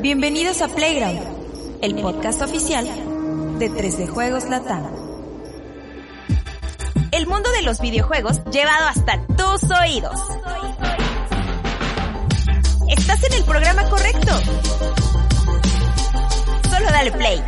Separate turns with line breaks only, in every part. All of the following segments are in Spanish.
Bienvenidos a Playground, el podcast oficial de 3D Juegos Latam. El mundo de los videojuegos llevado hasta tus oídos. Estás en el programa correcto. Solo dale play.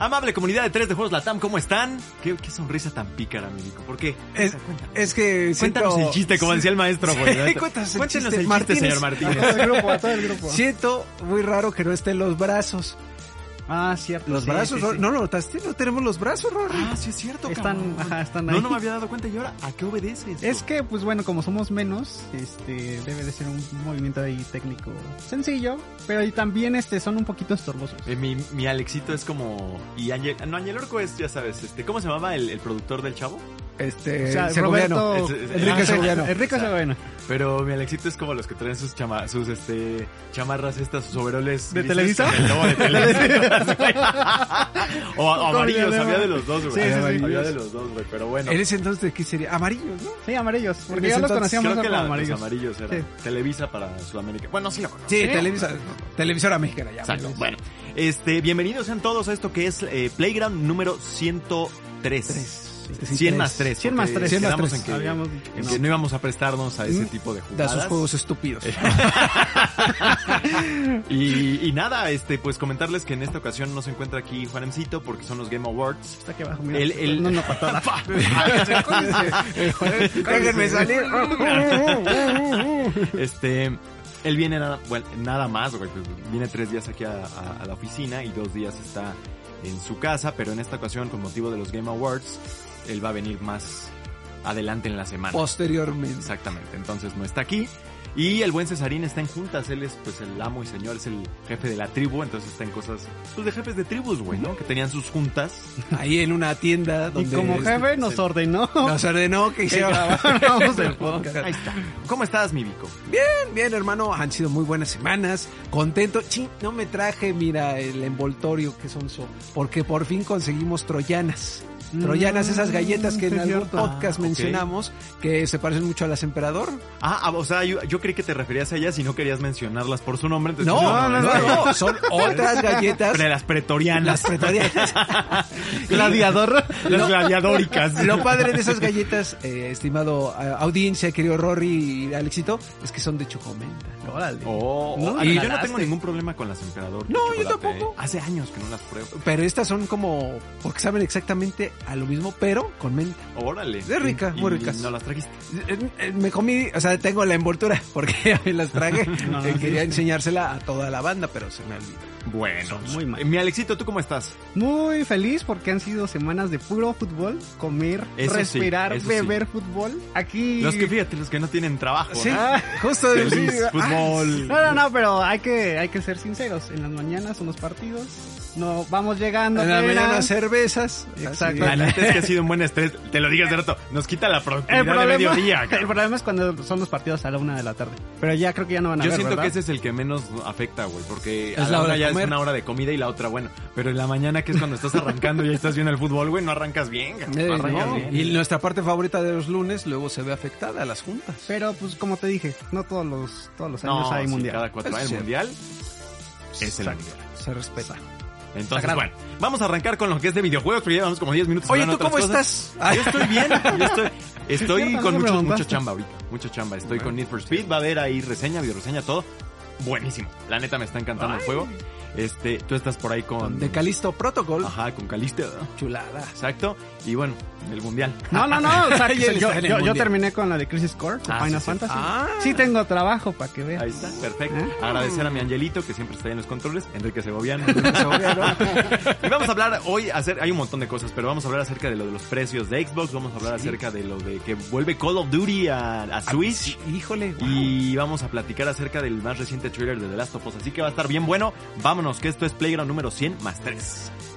Amable comunidad de 3 de Juegos Latam, ¿cómo están? ¿Qué, qué sonrisa tan pícara, Milico. ¿Por qué?
Es, que
Cuéntanos
siento-
el chiste, como decía el maestro. güey.
Sí, cuéntanos el
Cuéntenos
chiste,
el chiste,
Martínez.
señor Martínez.
A todo el grupo, a todo el grupo.
Siento muy raro que no estén los brazos.
Ah, cierto.
Los
sí,
brazos,
sí, sí.
¿no lo notaste? No tenemos los brazos, Rory.
Ah, sí es cierto,
Están, ajá, están
No,
ahí.
no me había dado cuenta. ¿Y ahora a qué obedece esto?
Es que, pues bueno, como somos menos, este, debe de ser un movimiento ahí técnico sencillo, pero y también este, son un poquito estorbosos.
Eh, mi, mi Alexito es como... Y Ángel... No, Ángel Orco es, ya sabes, este... ¿Cómo se llamaba el, el productor del chavo?
Este,
o sea. Roberto,
Es- es-
Enrique Segoviano.
Enrique Segoviano.
Pero mi Alexito es como los que traen sus chama, sus este chamarras estas, sus overoles
¿De Televisa?
logo de Televisa. o, o amarillos, había de los dos, güey.
Sí, sí, sí.
Había de los dos, güey, pero bueno.
En ese entonces, ¿de qué sería? Amarillos, ¿no?
Sí, amarillos,
En
porque
ese
ya los
entonces
conocíamos
Creo que
como
la-
amarillos.
los amarillos eran
Sí.
Televisa para Sudamérica. Bueno, sí lo conozco.
Sí, Televisa, televisora mexicana, ya.
Exacto. Bueno, este, bienvenidos sean todos a esto que es eh, Playground número 103. 100 más 3.
100 más tres.
100 más
Quedamos
tres.
en que,
Habíamos
en
no.
que no íbamos a prestarnos a ese
Mm,
tipo de
Da
jugadas.
sus juegos estúpidos.
y, y nada, este, pues comentarles que en esta ocasión no se encuentra aquí Juanemcito porque son los Game Awards.
Está aquí abajo, mira.
El- el-
No, no, patada.
Déjenme salir.
Este, él viene nada, bueno, nada más, güey, pues, viene tres días aquí a, a- a la oficina y dos días está en su casa, pero en esta ocasión con motivo de los Game Awards, él va a venir más adelante en la semana.
Posteriormente.
Exactamente, entonces no está aquí. Y el buen Cesarín está en juntas, él es pues el amo y señor, es el jefe de la tribu, entonces está en cosas pues de jefes de tribus, güey, ¿no? Que tenían sus juntas.
Ahí en una tienda
Y como jefe nos ordenó
Nos ordenó que
grabáramos el podcast.
Ahí está. ¿Cómo estás, mi Vico?
Bien, bien, hermano. Han sido muy buenas semanas. Contento. Chin, no me traje, mira, el envoltorio que son so, porque por fin conseguimos troyanas. Troyanas, esas galletas que en algún
cierto.
podcast
Ah,
mencionamos, que se parecen mucho a las emperador.
Ah, ah, o sea, yo, yo creí que te referías a ellas y no querías mencionarlas por su nombre. entonces-
No, no, no, no, son otras galletas.
De las pretorianas.
Las pretorianas.
Gladiador.
Las gladiadóricas.
Lo padre de esas galletas, eh, estimado eh, audiencia, querido Rory y Alexito, es que son de chocomenta.
Órale.
Oh,
No,
oh,
y
yo no tengo ningún problema con las emperador.
No, yo
chocolate,
tampoco.
eh. Hace años que no las pruebo.
Pero estas son como, porque saben exactamente a lo mismo, pero con menta.
Órale.
Es rica,
Y-
muy
y
ricas.
No las trajiste.
Eh, eh, Me comí, o sea, tengo la envoltura porque ya me las tragué.
No,
Eh,
sí.
Quería enseñársela a toda la banda, pero se me olvidó.
Bueno.
muy mal.
Mi Alexito, ¿tú cómo estás?
Muy feliz porque han sido semanas de puro fútbol, comer,
Eso sí,
respirar,
sí.
beber fútbol. Aquí
Los que fíjate, los que no tienen trabajo.
Sí,
¿no?
Justo
Feliz,
sí, ah,
fútbol.
No, no, no, pero hay que, hay que ser sinceros. En las mañanas son los partidos. No, vamos llegando.
En la mañana cervezas.
Exacto.
La neta es que ha sido un buen estrés. Te lo digo hace rato. Nos quita la
El
productividad de
problema,
mediodía.
el
cabrón.
problema es cuando son los partidos a la una de la tarde. Pero ya creo que ya no van a
Yo
ver,
siento
¿verdad?
que ese es el que menos afecta, güey, porque
Es
a
la
la
hora
hora
de
ya es una hora de comida y la otra, bueno, pero en la mañana que es cuando estás arrancando y estás viendo el fútbol, güey, no arrancas bien,
Eh,
no arrancas
no,
bien.
Y nuestra parte favorita de los lunes luego se ve afectada, las juntas.
Pero pues como te dije, no todos los, todos los años
No,
hay
sí,
mundial.
cada cuatro años el mundial es el mundial.
Se respeta.
Entonces,
Sagrado.
bueno, vamos a arrancar con lo que es de videojuegos, porque ya llevamos como 10 minutos
Oye, ¿tú cómo estás?
Yo estoy bien, yo estoy, estoy
cierto,
con mucho, mucho chamba ahorita, mucho chamba. Estoy con Need for Speed, va a haber ahí reseña, video reseña, todo. Buenísimo. La neta me está encantando el juego. Este, tú estás por ahí con...
De Calisto Protocol.
Ajá, con Caliste.
Chulada.
Exacto. Y bueno, el mundial.
No, no, no. O sea, yo, terminé con la de Crisis Core, de
Ah,
Final
sí, sí.
Fantasy.
Ah.
Sí tengo trabajo para que vean.
Ahí está, perfecto.
¿Eh?
Agradecer a mi Angelito, que siempre está ahí en los controles, Enrique Segoviano.
Segoviano.
y vamos a hablar hoy, hacer, hay un montón de cosas, pero vamos a hablar acerca de lo de los precios de Xbox, vamos a hablar acerca de lo de que vuelve Call of Duty a, a Switch.
Híjole. wow.
Y vamos a platicar acerca del más reciente trailer de The Last of Us. Así que va a estar bien bueno. Que esto es Playground número 100 más 3.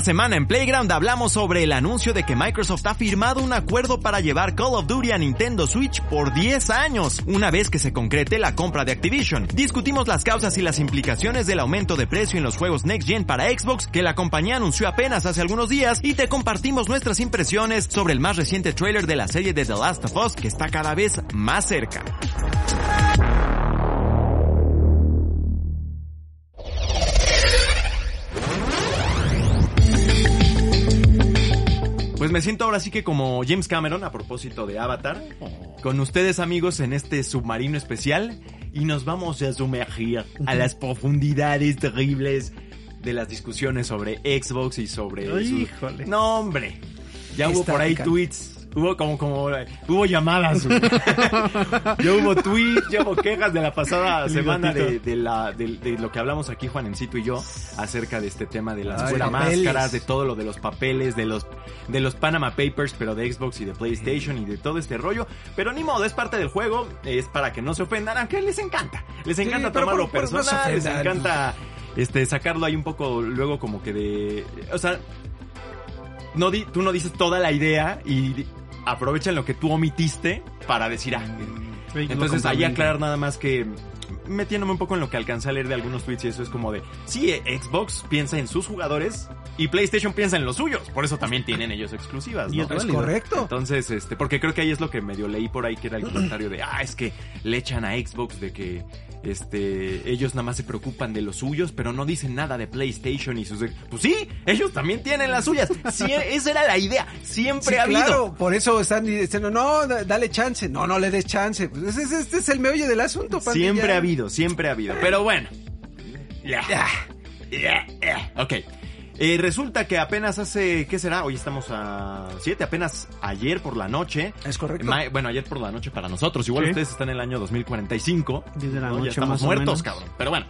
Esta semana en Playground hablamos sobre el anuncio de que Microsoft ha firmado un acuerdo para llevar Call of Duty a Nintendo Switch por 10 años, una vez que se concrete la compra de Activision. Discutimos las causas y las implicaciones del aumento de precio en los juegos Next Gen para Xbox que la compañía anunció apenas hace algunos días y te compartimos nuestras impresiones sobre el más reciente trailer de la serie de The Last of Us que está cada vez más cerca. Pues me siento ahora sí que como James Cameron a propósito de Avatar, con ustedes amigos en este submarino especial y nos vamos a sumergir a las profundidades terribles de las discusiones sobre Xbox y sobre... su-
Híjole.
No hombre, ya hubo por ahí tweets. Hubo como, como, hubo llamadas. güey. ya hubo tweets, ya hubo quejas de la pasada semana de, de la, de, de lo que hablamos aquí, Juanencito y yo, acerca de este tema de las
Ay,
máscaras, de todo lo de los papeles, de los, de los Panama Papers, pero de Xbox y de PlayStation y de todo este rollo. Pero ni modo, es parte del juego, es para que no se ofendan, aunque les encanta. Les
Sí,
encanta
pero
tomarlo
por- por no se
personal, les encanta este sacarlo ahí un poco luego como que de... O sea, no di- tú no dices toda la idea y aprovechan lo que tú omitiste para decir, ah, entonces ahí aclarar nada más que metiéndome un poco en lo que alcancé a leer de algunos tweets y eso es como de, sí, Xbox piensa en sus jugadores y PlayStation piensa en los suyos, por eso también tienen ellos exclusivas,
Y
¿no?
es
Es correcto.
Entonces, este, porque creo que ahí es lo que medio leí por ahí, que era el comentario de, ah, es que le echan a Xbox de que, este, ellos nada más se preocupan de los suyos, pero no dicen nada de PlayStation y sus... Pues sí, ellos también tienen las suyas. Sí, esa era la idea. Siempre
Sí,
ha habido.
claro, por eso están diciendo, no, da- dale chance, no, no le des chance. Pues este es el meollo del asunto, pandilla.
Siempre ha habido, siempre ha habido. Pero bueno. Ya.
Ya.
Ya, ya. Ok. Eh, resulta que apenas hace, ¿qué será? Hoy estamos a 7, apenas ayer por la noche.
Es correcto.
Ma- bueno, ayer por la noche para nosotros. Igual
Sí.
ustedes están en el año 2045.
Diez de la
¿no?
noche,
ya estamos
más o
muertos,
menos.
cabrón. Pero bueno.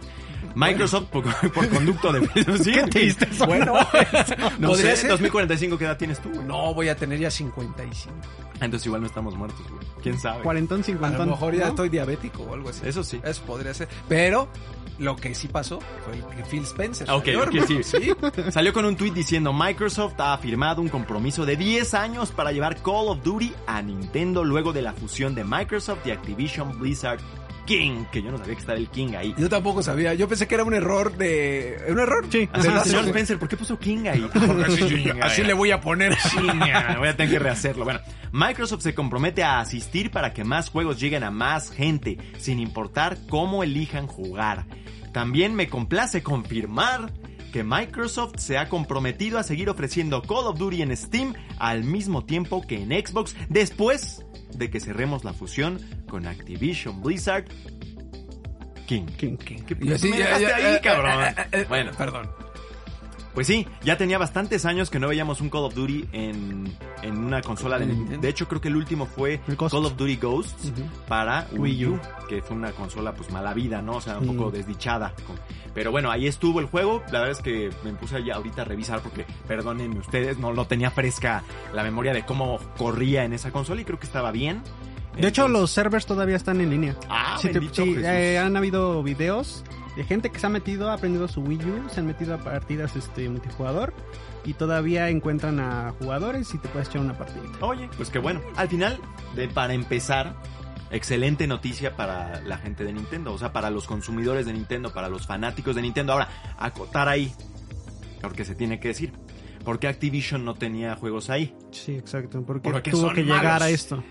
Microsoft por, por conducto de... Sí,
Qué triste
Bueno,
No
podría
sé,
ser.
2045, ¿qué edad tienes tú, güey?
No, voy a tener ya 55.
Entonces igual no estamos muertos, güey. ¿Quién sabe?
Cuarentón,
A lo
cincuentón.
mejor ya
¿no?
estoy diabético o algo así.
Eso sí.
Eso podría ser. Pero lo que sí pasó fue que Phil Spencer.
Ok,
salió,
sí. Salió con un tweet diciendo Microsoft ha firmado un compromiso de 10 años para llevar Call of Duty a Nintendo luego de la fusión de Microsoft y Activision Blizzard King, que yo no sabía que estaba el King ahí.
Yo tampoco sabía. Yo pensé que era un error de. ¿Un error?
Sí.
Señor Spencer, ¿por qué puso King ahí?
Así le voy a poner.
Chinga, voy a tener que rehacerlo. Bueno, Microsoft se compromete a asistir para que más juegos lleguen a más gente, sin importar cómo elijan jugar. También me complace confirmar que Microsoft se ha comprometido a seguir ofreciendo Call of Duty en Steam al mismo tiempo que en Xbox después de que cerremos la fusión con Activision Blizzard King.
King.
¿Qué
Y así,
me
ya,
ahí,
eh,
cabrón?
eh, eh,
Bueno,
Perdón.
Pues sí, ya tenía bastantes años que no veíamos un Call of Duty en, en una consola de
En
Nintendo. De hecho, creo que el último fue
Ghost.
Call of Duty Ghosts para Wii U, que fue una consola pues mala vida, ¿no? O sea, un poco desdichada. Pero bueno, ahí estuvo el juego. La verdad es que me puse ya ahorita a revisar porque, perdónenme ustedes, no lo tenía fresca la memoria de cómo corría en esa consola y creo que estaba bien.
De hecho, los servers todavía están en línea.
Ah,
Sí, te-
bendito
sí,
Jesús.
eh, han habido videos de gente que se ha metido, ha aprendido su Wii U, se han metido a partidas este multijugador y todavía encuentran a jugadores y te puedes echar una partidita.
Oye, pues qué bueno. Al final, de, para empezar, excelente noticia para la gente de Nintendo, o sea, para los consumidores de Nintendo, para los fanáticos de Nintendo. Ahora, acotar ahí, porque se tiene que decir, porque Activision no tenía juegos ahí.
Sí, exacto, porque,
Porque
tuvo que llegar a esto.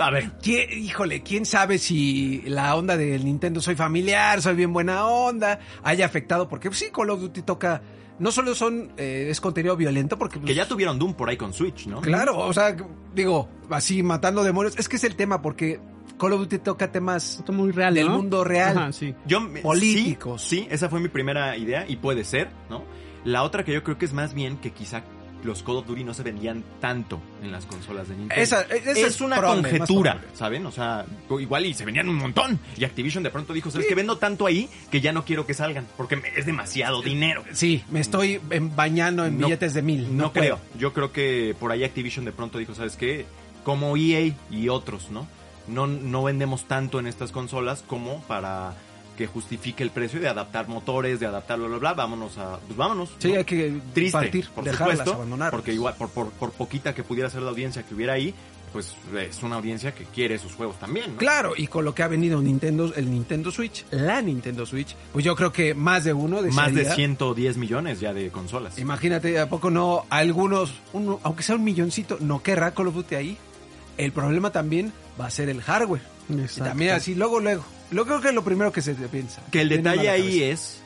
A ver,
¿quién- híjole, quién sabe si la onda del Nintendo soy familiar, soy bien buena onda, haya afectado, porque pues, sí, Call of Duty toca, no solo son, eh, es contenido violento, porque pues,
que ya tuvieron Doom por ahí con Switch, ¿no?
Claro, o sea, digo, así matando demonios. Es que es el tema, porque Call of Duty toca temas
Esto muy real,
del
¿no?
mundo real.
Ajá, sí.
Yo,
Políticos.
Sí, sí, esa fue mi primera idea y puede ser, ¿no? La otra que yo creo que es más bien que quizá los Call of Duty no se vendían tanto en las consolas de Nintendo.
Esa- esa
es,
es
una
probable,
conjetura. ¿saben? O sea, igual y se vendían un montón. Y Activision de pronto dijo, ¿sabes que Vendo tanto ahí que ya no quiero que salgan porque es demasiado dinero.
Sí, me estoy em, bañando en
No-
billetes de mil.
No, creo. Yo creo que por ahí Activision de pronto dijo, ¿sabes qué? Como EA y otros, ¿no? No, no vendemos tanto en estas consolas como para que justifique el precio de adaptar motores, de adaptar bla, bla, bla. Vámonos a... Pues vámonos.
Sí,
¿no?
hay que
Triste,
partir,
por
dejarlas,
supuesto,
abandonarlas.
porque igual, por, por, por poquita que pudiera ser la audiencia que hubiera ahí, pues es una audiencia que quiere sus juegos también, ¿no?
Claro, y con lo que ha venido Nintendo, el Nintendo Switch, la Nintendo Switch, pues yo creo que más de uno
Más de
desearía-
110 millones ya de consolas.
Imagínate, ¿a poco no? Algunos, uno, aunque sea un milloncito, no querrá Call of Duty ahí. El problema también va a ser el hardware. Y
Exacto.
también así, luego, luego. Lo creo que es lo primero que se piensa.
Que el detalle ahí es,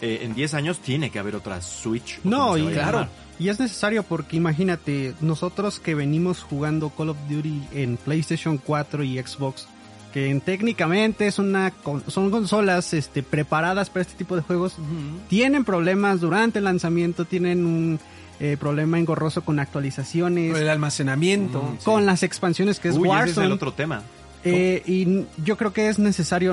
eh, en 10 años tiene que haber otra Switch.
No, y
claro.
Y es necesario porque imagínate, nosotros que venimos jugando Call of Duty en PlayStation 4 y Xbox, que en- técnicamente es una con- son consolas este, preparadas para este tipo de juegos, tienen problemas durante el lanzamiento, tienen un eh, problema engorroso con actualizaciones,
El almacenamiento.
Mm, sí.
con las expansiones que es
Uy, ese es
Warzone.
el otro tema.
Eh, y yo creo que es necesario,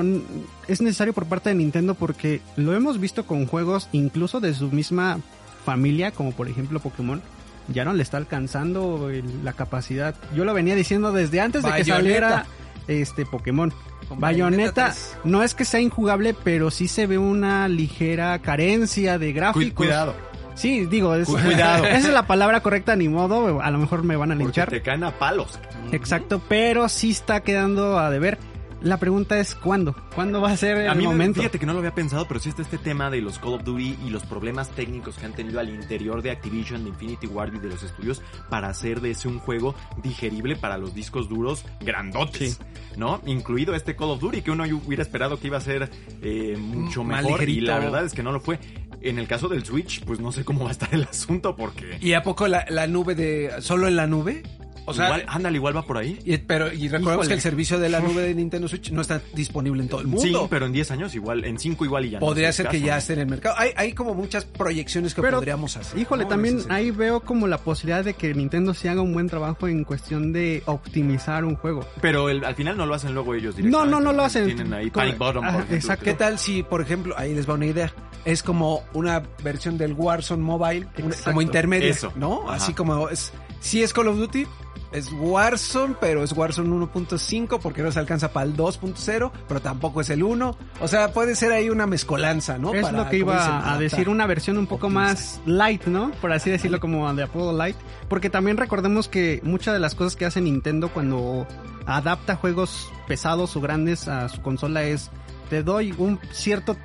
es necesario por parte de Nintendo porque lo hemos visto con juegos incluso de su misma familia, como por ejemplo Pokémon. Ya no le está alcanzando el- la capacidad. Yo lo venía diciendo desde antes de que
Bayonetta.
saliera este Pokémon.
Con
Bayonetta
tres.
no es que sea injugable, pero sí se ve una ligera carencia de gráficos.
cuidado.
Sí, digo, es,
Cu- cuidado.
esa es la palabra correcta, ni modo. A lo mejor me van a
Porque
linchar.
te caen a palos.
Exacto, pero sí está quedando a deber. La pregunta es ¿cuándo? ¿Cuándo va a ser
A
el
mí, me-
momento?
fíjate que no lo había pensado, pero sí está este tema de los Call of Duty y los problemas técnicos que han tenido al interior de Activision, de Infinity Ward y de los estudios para hacer de ese un juego digerible para los discos duros grandotes, ¿no? Incluido este Call of Duty, que uno hubiera esperado que iba a ser eh, mucho
Más
mejor y la verdad es que no lo fue. En el caso del Switch, pues no sé cómo va a estar el asunto porque...
¿Y a poco la, la nube de... solo en la nube? O sea,
igual, ándale, igual va por ahí.
y, pero, y recordemos
Híjole.
que el servicio de la nube de Nintendo Switch no está disponible en todo el mundo.
Sí, pero en 10 años igual, en 5 igual y ya no
Podría ser que ya
¿no?
esté en el mercado. Hay, hay como muchas proyecciones que
Pero,
podríamos hacer.
Híjole,
¿no?
también ahí veo como la posibilidad de que Nintendo sí haga un buen trabajo en cuestión de optimizar un juego.
Pero el- al final no lo hacen luego ellos
No,
directamente.
no, no lo hacen.
Tienen ahí Panic Bottom,
Ajá,
por ejemplo.
exacto.
¿Qué tal si, por ejemplo, ahí les va una idea? Es como una versión del Warzone Mobile,
Exacto.
como intermedio,
Eso.
¿no?
Ajá.
Así como es, sí es Call of Duty, es Warzone, pero es Warzone 1.5 porque no se alcanza para el 2.0, pero tampoco es el 1. O sea, puede ser ahí una mezcolanza, ¿no?
es
Para,
lo que iba
dicen,
a decir, una versión un poco
optimizar.
más light, ¿no? Por así decirlo, como de Apollo Light. Porque también recordemos que muchas de las cosas que hace Nintendo cuando adapta juegos pesados o grandes a su consola es, te doy un cierto...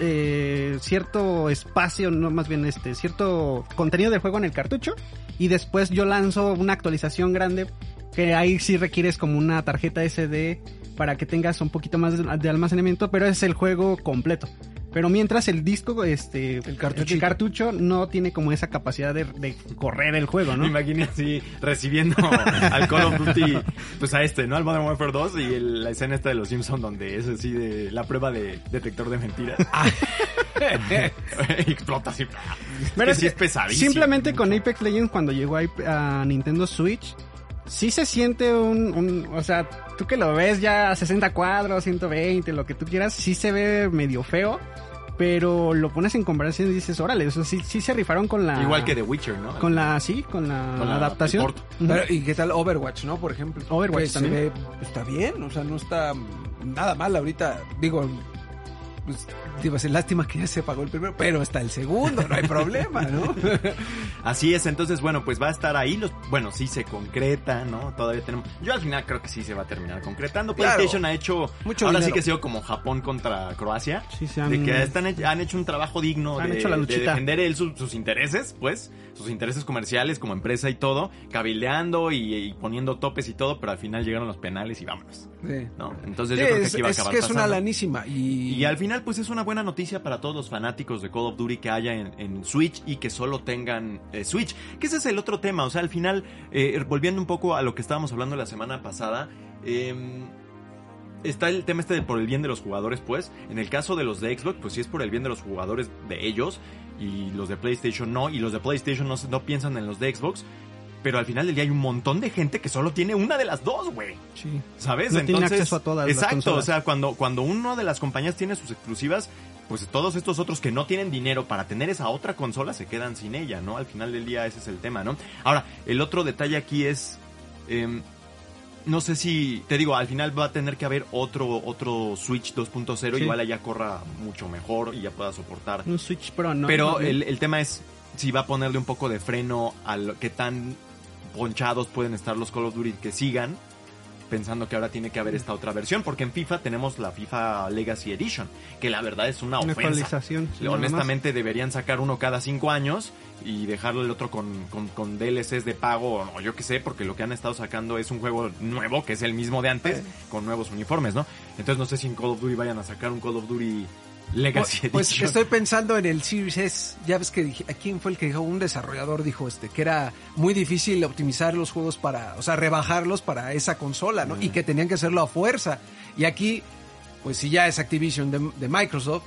eh, cierto espacio, no más bien este, cierto contenido del juego en el cartucho y después yo lanzo una actualización grande que ahí sí requieres como una tarjeta SD para que tengas un poquito más de almacenamiento, pero es el juego completo. Pero mientras el disco, este,
El cartuchito.
el cartucho no tiene como esa capacidad de, de correr el juego,
Me
¿no?
imaginé así recibiendo al Call of Duty, pues a este, ¿no? Al Modern Warfare 2 y el- la escena esta de los Simpsons donde es así de la prueba de detector de mentiras. explota así.
Pero
que
es
sí
que
es pesadísimo.
Simplemente con Apex Legends cuando llegó a, a Nintendo Switch, sí se siente un, un- o sea, tú que lo ves ya a 60 cuadros, 120, lo que tú quieras, sí se ve medio feo, pero lo pones en comparación y dices, órale, eso sí, sí se rifaron con la...
Igual que The Witcher, ¿no?
Con la, sí, con la,
Con la-
adaptación.
port.
Ujú.
Pero, ¿Y qué tal Overwatch, no? Por ejemplo.
Overwatch
Que se
también.
ve- está bien, o sea, no está nada mal ahorita. Digo, pues, digo, es lástima que ya se pagó el primero, pero está el segundo, no hay problema, ¿no?
Así es, entonces, bueno, pues va a estar ahí. Los, bueno, sí se concreta, ¿no? Todavía tenemos. Yo al final creo que sí se va a terminar concretando.
Claro.
PlayStation ha hecho.
Mucho
ahora sí que ha sido como Japón contra Croacia.
Sí, se han-
De que están, han hecho un trabajo digno
Han
de,
hecho la
de defender él su- sus intereses, pues, sus intereses comerciales como empresa y todo, cabildeando y, y poniendo topes y todo, pero al final llegaron los penales y vámonos,
Sí.
¿no? Entonces yo creo que
es,
aquí va a
es
acabar
que es una lanísima y,
Y al final, pues es una buena noticia para todos los fanáticos de Call of Duty que haya en, en Switch y que solo tengan eh, Switch. Que ese es el otro tema. O sea, al final, eh, volviendo un poco a lo que estábamos hablando la semana pasada, eh, está el tema este de por el bien de los jugadores, pues. En el caso de los de Xbox, pues sí es por el bien de los jugadores de ellos. Y los de PlayStation no. Y los de PlayStation no, no piensan en los de Xbox. Pero al final del día hay un montón de gente que solo tiene una de las dos, güey.
Sí.
¿Sabes?
No tiene acceso a todas
Exacto, o sea, cuando, cuando una de las compañías tiene sus exclusivas, pues todos estos otros que no tienen dinero para tener esa otra consola se quedan sin ella, ¿no? Al final del día ese es el tema, ¿no? Ahora, el otro detalle aquí es... em, no sé si, te digo, al final va a tener que haber otro, otro Switch 2.0,
Sí.
igual allá corra mucho mejor y ya pueda soportar
Un Switch Pro, ¿no?
pero el, el tema es si va a ponerle un poco de freno a lo que tan ponchados pueden estar los Call of Duty que sigan, pensando que ahora tiene que haber esta otra versión, porque en FIFA tenemos la FIFA Legacy Edition, que la verdad es una
Una
ofensa.
sí.
Honestamente deberían sacar uno cada cinco años y dejarle el otro con, con, con DLCs de pago o yo qué sé, porque lo que han estado sacando es un juego nuevo, que es el mismo de antes, con nuevos uniformes, ¿no? Entonces no sé si en Call of Duty vayan a sacar un Call of Duty Legacy
Pues
Edition.
estoy pensando en el Series S. Ya ves que dije, ¿a quién fue el que dijo? Un desarrollador dijo este, que era muy difícil optimizar los juegos para, o sea, rebajarlos para esa consola, ¿no? Y que tenían que hacerlo a fuerza. Y aquí, pues si ya es Activision de, de Microsoft,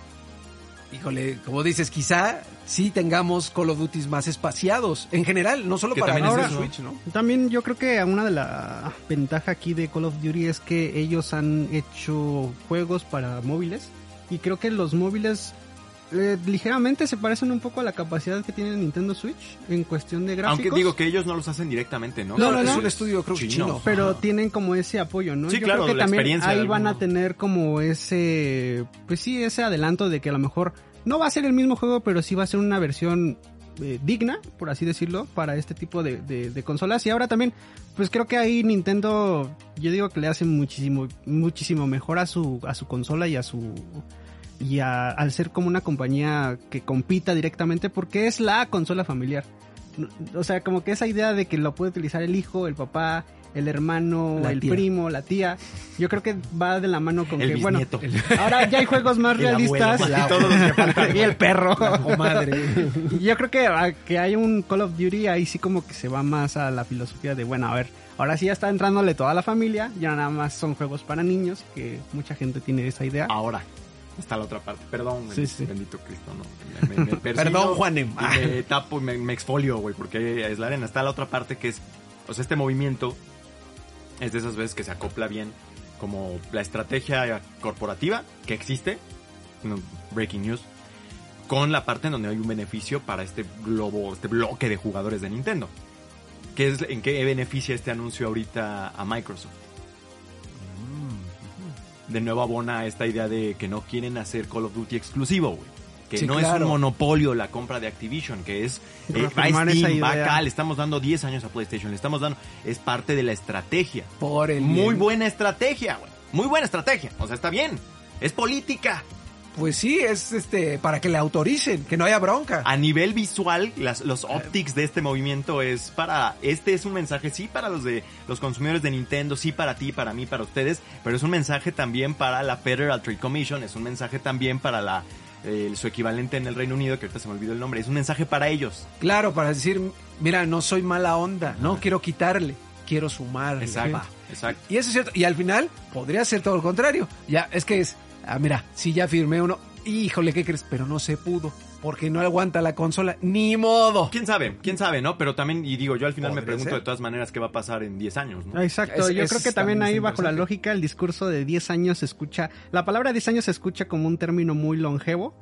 híjole, como dices, quizá sí tengamos Call of Duty más espaciados. En general, no solo
Que
para
también es
ahora. Switch, ¿no?
También yo creo que una de las ventajas aquí de Call of Duty es que ellos han hecho juegos para móviles y creo que los móviles eh, ligeramente se parecen un poco a la capacidad que tiene Nintendo Switch en cuestión de gráficos.
Aunque digo que ellos no los hacen directamente, ¿no?
No, no,
es
no.
un estudio, creo que
Chino.
chino.
pero
Ajá.
tienen como ese apoyo, ¿no?
Sí,
Yo
claro,
creo que
la
también ahí van a tener como ese, pues sí, ese adelanto de que a lo mejor no va a ser el mismo juego, pero sí va a ser una versión eh, digna, por así decirlo, para este tipo de, de- consolas. Y ahora también, pues creo que ahí Nintendo, yo digo que le hace muchísimo, muchísimo mejor a su, a su consola y a su y a- al ser como una compañía que compita directamente porque es la consola familiar. O sea, como que esa idea de que lo puede utilizar el hijo, el papá, el hermano,
La
el
tía.
primo, la tía, yo creo que va de la mano con
El
que, bueno,
bisnieto.
ahora ya hay juegos más
El abuelo,
realistas
y todos los que
y el perro.
Madre.
Yo creo que, ah, que hay un Call of Duty ahí sí como que se va más a la filosofía de, bueno, a ver, ahora sí ya está entrándole toda la familia, ya nada más son juegos para niños, que mucha gente tiene esa idea.
Ahora está la otra parte. Perdón,
Sí,
bendito,
sí.
bendito Cristo, no. Me, me-
Perdón, Juanem.
me tapo y me, me exfolio, güey, porque es la arena. Está la otra parte que es, o sea, este movimiento es de esas veces que se acopla bien como la estrategia corporativa que existe, breaking news, con la parte en donde hay un beneficio para este globo, este bloque de jugadores de Nintendo. ¿Qué es, ¿En qué beneficia este anuncio ahorita a Microsoft? de nuevo abona esta idea de que no quieren hacer Call of Duty exclusivo, güey. Que
Sí,
no es un monopolio la compra de Activision, que es eh, va Steam, va acá, le estamos dando 10 años a PlayStation, le estamos dando, es parte de la estrategia.
Por el
Muy
bien.
buena estrategia, güey. Muy buena estrategia. O sea, está bien. Es política.
Pues sí, es este para que le autoricen, que no haya bronca.
A nivel visual, las, los optics de este movimiento es para, este es un mensaje sí para los de los consumidores de Nintendo, sí para ti, para mí, para ustedes, pero es un mensaje también para la Federal Trade Commission, es un mensaje también para la eh, su equivalente en el Reino Unido, que ahorita se me olvidó el nombre, es un mensaje para ellos.
Claro, para decir, mira, no soy mala onda, no quiero quitarle, quiero sumarle.
Exacto, exacto.
Y eso es cierto. Y al final podría ser todo lo contrario. Ya, es que es, ah, mira, si ya firmé uno, híjole, ¿qué crees? Pero no se pudo, porque no aguanta la consola, ni modo.
¿Quién sabe? ¿Quién sabe, no? Pero también, y digo, yo al final me pregunto
ser.
de todas maneras qué va a pasar en 10 años, ¿no?
Exacto,
Es-
yo
es-
creo que también ahí bajo la lógica el discurso de 10 años se escucha, la palabra 10 años se escucha como un término muy longevo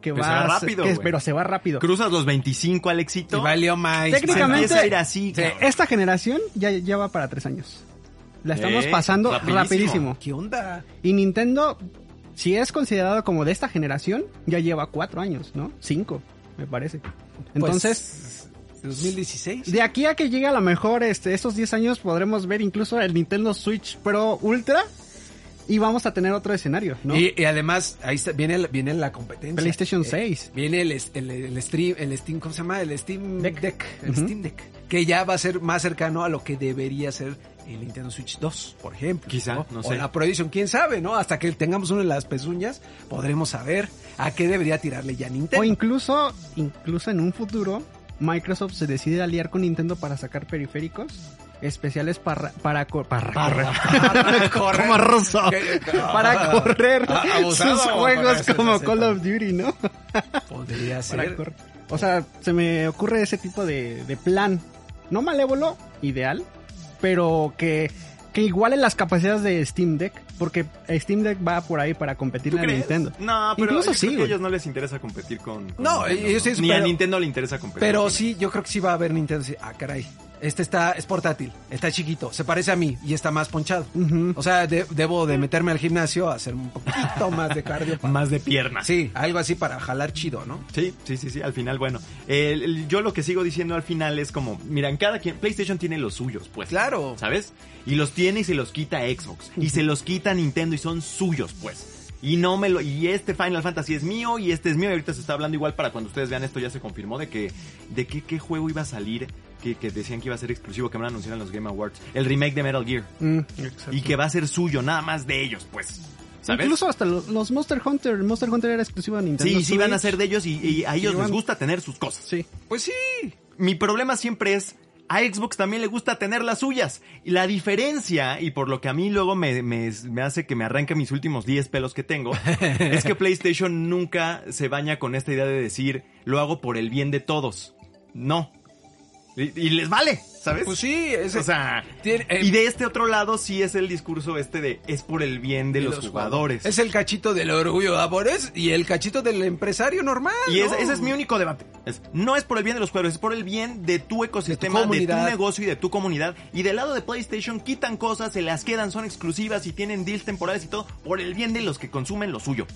que
Pero
va
rápido,
que pero se va rápido.
Cruzas los 25 al éxito.
Y valió más.
Técnicamente-
a ir así.
Sí, esta generación ya, ya va para 3 años. La estamos
Eh,
pasando
rapidísimo.
rapidísimo.
¿Qué onda?
Y Nintendo si es considerado como de esta generación, ya lleva cuatro años, ¿no? Cinco, me parece. Entonces,
Pues, 2016.
de aquí a que llegue a lo mejor este, estos 10 años podremos ver incluso el Nintendo Switch Pro Ultra y vamos a tener otro escenario, ¿no?
Y, y además, ahí está- viene, el- viene la competencia.
PlayStation
Eh,
6.
Viene el, el, el stream, el Steam, ¿cómo se llama? El Steam
Deck.
Deck. el. Steam Deck. Que ya va a ser más cercano a lo que debería ser el Nintendo Switch 2, por ejemplo.
Quizá, no
O
sé.
la Pro Edition, quién sabe, ¿no? Hasta que tengamos uno en las pezuñas, podremos saber a qué debería tirarle ya Nintendo.
O incluso, incluso en un futuro, Microsoft se decide aliar con Nintendo para sacar periféricos especiales para para co- para, correr.
correr.
Como ruso.
Que-
para correr
abusado,
sus
para
juegos como. Call of Duty, ¿no?
Podría
Para
ser.
O sea, se me ocurre ese tipo de, de plan, no malévolo, ideal, pero que que iguale las capacidades de Steam Deck, porque Steam Deck va por ahí para competir
¿Tú
a
crees?
Nintendo.
No, pero
Incluso
yo
sí,
creo que a ellos no les interesa competir con... con
No,
Nintendo,
ellos sí,
Ni a Nintendo le interesa competir.
Pero
con
sí, yo creo que sí va a haber Nintendo. sí, Ah, caray. Este está, es portátil, está chiquito, se parece a mí y está más ponchado. O sea, de- debo de meterme al gimnasio a hacer un poquito más de cardio. para-
Más de piernas.
Sí, algo así para jalar chido, ¿no?
Sí, sí, sí, sí, al final, bueno. el- el- yo lo que sigo diciendo al final es como, mira, en cada quien, PlayStation tiene los suyos, pues.
Claro.
¿Sabes? Y los tiene y se los quita Xbox. Y se los quita Nintendo y son suyos, pues. Y no me lo, y este Final Fantasy es mío y este es mío y ahorita se está hablando igual para cuando ustedes vean esto ya se confirmó de que, de que qué juego iba a salir que, que decían que iba a ser exclusivo que van a anunciar en los Game Awards. El remake de Metal Gear.
Mm,
Y que va a ser suyo, nada más de ellos, pues. ¿Sabes?
Incluso hasta lo- los Monster Hunter, Monster Hunter era exclusivo de Nintendo.
Sí, sí van a ser de ellos y, y a ellos
Sí,
les
van-
gusta tener sus cosas.
Sí.
Pues sí.
Mi problema siempre es, a Xbox también le gusta tener las suyas. Y la diferencia, y por lo que a mí luego me, me, me hace que me arranque mis últimos 10 pelos que tengo, es que PlayStation nunca se baña con esta idea de decir, lo hago por el bien de todos. No. Y, y les vale, ¿sabes?
Pues sí, ese-
O sea,
Tiene- eh,
y de este otro lado sí es el discurso este de, es por el bien de,
de
los, jugadores.
Es el cachito del orgullo japonés y el cachito del empresario normal.
Y es- ese es mi único debate. Es, no es por el bien de los jugadores, es por el bien de tu ecosistema, de tu,
comunidad.
negocio y de tu comunidad. Y del lado de PlayStation quitan cosas, se las quedan, son exclusivas y tienen deals temporales y todo, por el bien de los que consumen lo suyo.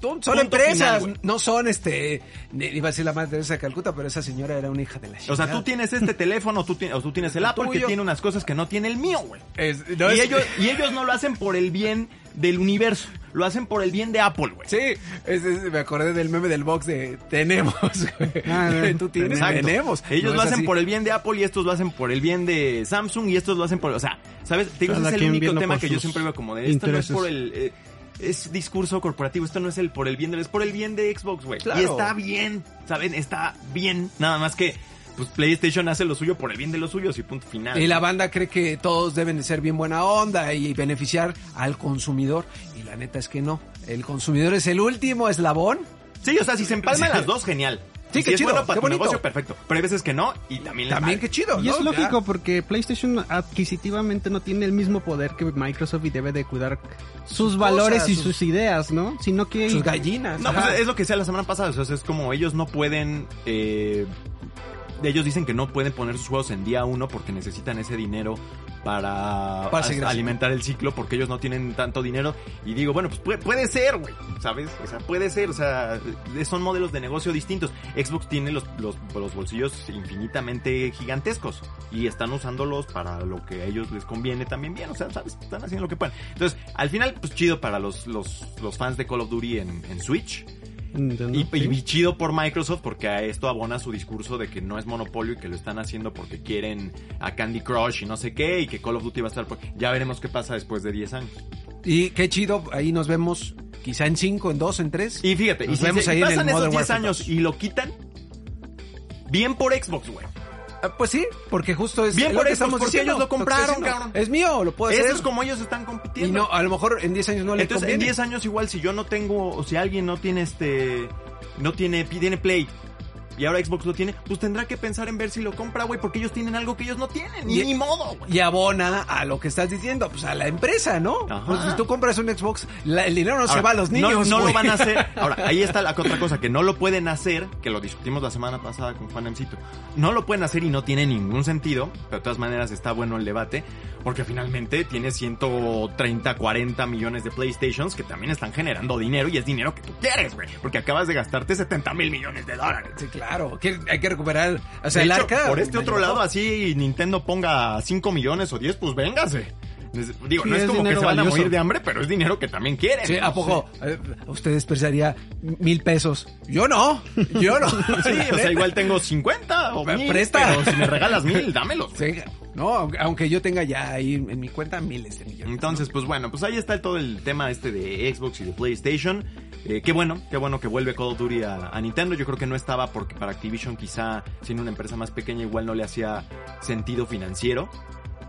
Son, son
Punto
empresas,
final,
no son este. Iba a decir la madre Teresa de Calcuta, pero esa señora era una hija de la
O
chingada.
sea, tú tienes este teléfono, tú tienes, o tú tienes el Apple que
tuyo.
tiene unas cosas que no tiene el mío, güey.
No,
y,
es-
ellos, y ellos no lo hacen por el bien del universo, lo hacen por el bien de Apple, güey.
Sí, es- es- me acordé del meme del box de tenemos. güey.
Ah.
Tú tienes,
Exacto.
tenemos.
Ellos
No
lo hacen
así.
por el bien de Apple y estos lo hacen por el bien de Samsung y estos lo hacen por... O sea, ¿sabes? Te digo, ese es el único tema que yo siempre veo como de... Esto no es por el... eh, es discurso corporativo, esto no es el por el bien de... Es por el bien de Xbox, güey.
Claro.
Y está bien, ¿saben? Está bien. Nada más que... Pues PlayStation hace lo suyo por el bien de los suyos y punto final.
Y la banda cree que todos deben de ser bien buena onda y beneficiar al consumidor. Y la neta es que no. El consumidor es el último eslabón.
Sí, o sea, si se empalman las dos, genial.
Sí,
Y
qué
si es
chido,
bueno para
qué
tu
bonito.
negocio, perfecto. Pero hay veces que no y también
También
vale.
qué chido.
Y
¿no?
es lógico
Ya.
porque PlayStation adquisitivamente no tiene el mismo poder que Microsoft y debe de cuidar sus,
Sus
valores
cosas,
y
sus-
sus ideas, ¿no? Sino que
Sus gallinas.
No, pues es lo que sea la semana pasada. O sea, es como ellos no pueden. Eh, ellos dicen que no pueden poner sus juegos en día uno porque necesitan ese dinero para, alimentar el ciclo porque ellos no tienen tanto dinero. Y digo, bueno, pues puede, puede ser, güey. ¿Sabes? O sea, puede ser. O sea, eh, son modelos de negocio distintos. Xbox tiene los, los, los bolsillos infinitamente gigantescos y están usándolos para lo que a ellos les conviene también bien. O sea, ¿sabes? Están haciendo lo que pueden. Entonces, al final, pues chido para los, los, los fans de Call of Duty en, en Switch.
Nintendo,
Y,
sí.
y chido por Microsoft porque a esto abona su discurso de que no es monopolio y que lo están haciendo porque quieren a Candy Crush y no sé qué y que Call of Duty va a estar por... Ya veremos qué pasa después de 10 años.
Y qué chido, ahí nos vemos quizá en cinco, en dos, en tres.
Y fíjate,
Nos
y si
vemos
se-
ahí en
pasan
el
esos
Modern
10
Warfare
años
2.
y lo quitan, bien por Xbox, güey.
Ah, Pues sí, porque justo es
Bien
lo
por
que
eso,
estamos
porque
diciendo,
ellos lo compraron, cabrón.
Es mío, lo puedo
Eso
hacer.
es como ellos están
Y
compitiendo.
no, a lo mejor en 10 años no le
Entonces, en
conviene.
10 años igual si yo no tengo, o si alguien no tiene este, no tiene, tiene Play y ahora Xbox lo tiene, pues tendrá que pensar en ver si lo compra, güey, porque ellos tienen algo que ellos no tienen. Ni,
Y-
ni modo, güey.
Y abona a lo que estás diciendo, pues a la empresa, ¿no? Pues si tú compras un Xbox, la- el dinero no se va a los niños.
No, no lo van a hacer. Ahora, ahí está la otra cosa, que no lo pueden hacer, que lo discutimos la semana pasada con Juan Emcito. No lo pueden hacer y no tiene ningún sentido, pero de todas maneras está bueno el debate, porque finalmente tiene 130, 40 millones de PlayStations que también están generando dinero y es dinero que tú quieres, güey, porque acabas de gastarte 70 mil millones de dólares.
Sí, claro. Que hay que recuperar. O sea,
De
el
hecho,
arca.
por este otro lado, así Nintendo ponga 5 millones o 10, pues véngase. Digo,
Sí,
no es,
es
como que se van a morir de hambre, pero es dinero que también quieren.
Sí, ¿a poco? eh, ¿Ustedes pensaría mil pesos? Yo no. Yo no.
Sí, o sea, igual tengo 50 o mil,
presta.
pero si me regalas mil, dámelos.
Sí, no, aunque, yo tenga ya ahí en mi cuenta miles de millones.
Entonces, pues bueno, pues ahí está todo el tema este de Xbox y de PlayStation. Eh, qué bueno, qué bueno que vuelve Call of Duty a, a Nintendo. Yo creo que no estaba porque para Activision quizá siendo una empresa más pequeña igual no le hacía sentido financiero.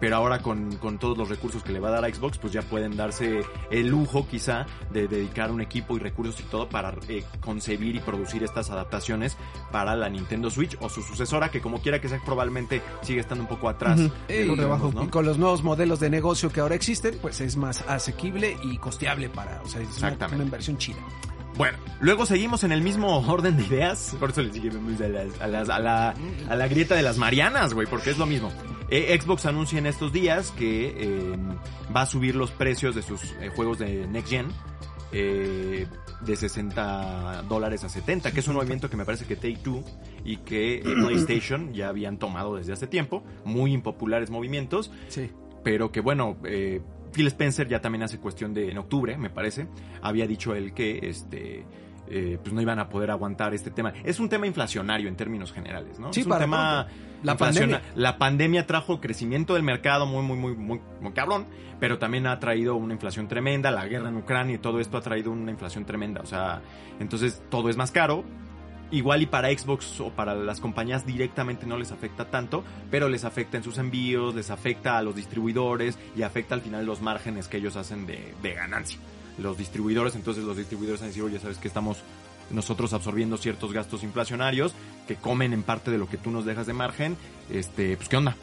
Pero ahora con, con todos los recursos que le va a dar a Xbox, pues ya pueden darse el lujo quizá de dedicar un equipo y recursos y todo para eh, concebir y producir estas adaptaciones para la Nintendo Switch o su sucesora, que como quiera que sea probablemente sigue estando un poco atrás.
Eh. Y con los nuevos modelos de negocio que ahora existen, pues es más asequible y costeable para, o sea, es una, inversión china.
Bueno, luego seguimos en el mismo orden de ideas. Por eso les dije vamos a, las- a las- a la, a la grieta de las Marianas, güey, porque es lo mismo. Eh, Xbox anuncia en estos días que eh, va a subir los precios de sus eh, juegos de Next Gen eh, de 60 dólares a 70, que es un movimiento que me parece que Take Two y que eh, PlayStation ya habían tomado desde hace tiempo. Muy impopulares movimientos
Sí.
pero que bueno, eh, Phil Spencer ya también hace cuestión de en octubre, me parece, había dicho él que este eh, pues no iban a poder aguantar este tema. Es un tema inflacionario en términos generales, ¿no?
Sí,
es un
para
tema.
La pandemia.
La pandemia trajo crecimiento del mercado muy, muy, muy, muy, muy cabrón, pero también ha traído una inflación tremenda. La guerra en Ucrania y todo esto ha traído una inflación tremenda. O sea, entonces todo es más caro. Igual y para Xbox o para las compañías directamente no les afecta tanto, pero les afecta en sus envíos, les afecta a los distribuidores y afecta al final los márgenes que ellos hacen de, de ganancia. Los distribuidores, entonces los distribuidores han dicho, oye, sabes que estamos nosotros absorbiendo ciertos gastos inflacionarios que comen en parte de lo que tú nos dejas de margen, este, pues qué onda.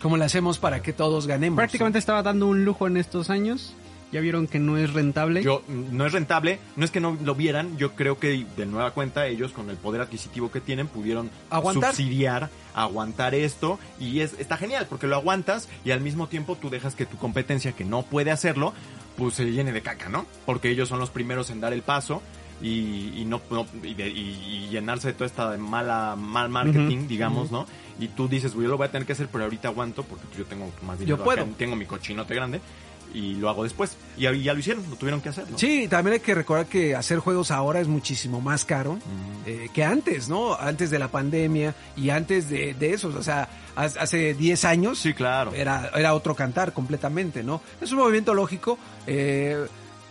¿Cómo le hacemos para que todos ganemos?
Prácticamente estaba dando un lujo en estos años. Ya vieron que no es rentable.
Yo, mm, no es rentable, no es que no lo vieran, yo creo que de nueva cuenta ellos con el poder adquisitivo que tienen pudieron
Aguantar.
subsidiar, aguantar esto y es está genial porque lo aguantas y al mismo tiempo tú dejas que tu competencia que no puede hacerlo, pues se llene de caca, ¿no? Porque ellos son los primeros en dar el paso y, y no, no- y, de- y- y llenarse de toda esta mala mal marketing, digamos, ¿no? Y tú dices, yo lo voy a tener que hacer, pero ahorita aguanto porque yo tengo más dinero.
Yo puedo.
acá, tengo mi cochinote grande y lo hago después. Y ya lo hicieron, lo tuvieron que hacer, ¿no?
Sí, también hay que recordar que hacer juegos ahora es muchísimo más caro eh, que antes, ¿no? Antes de la pandemia y antes de, de eso. O sea, hace 10 años
Sí, claro.
era, era otro cantar completamente, ¿no? Es un movimiento lógico. eh,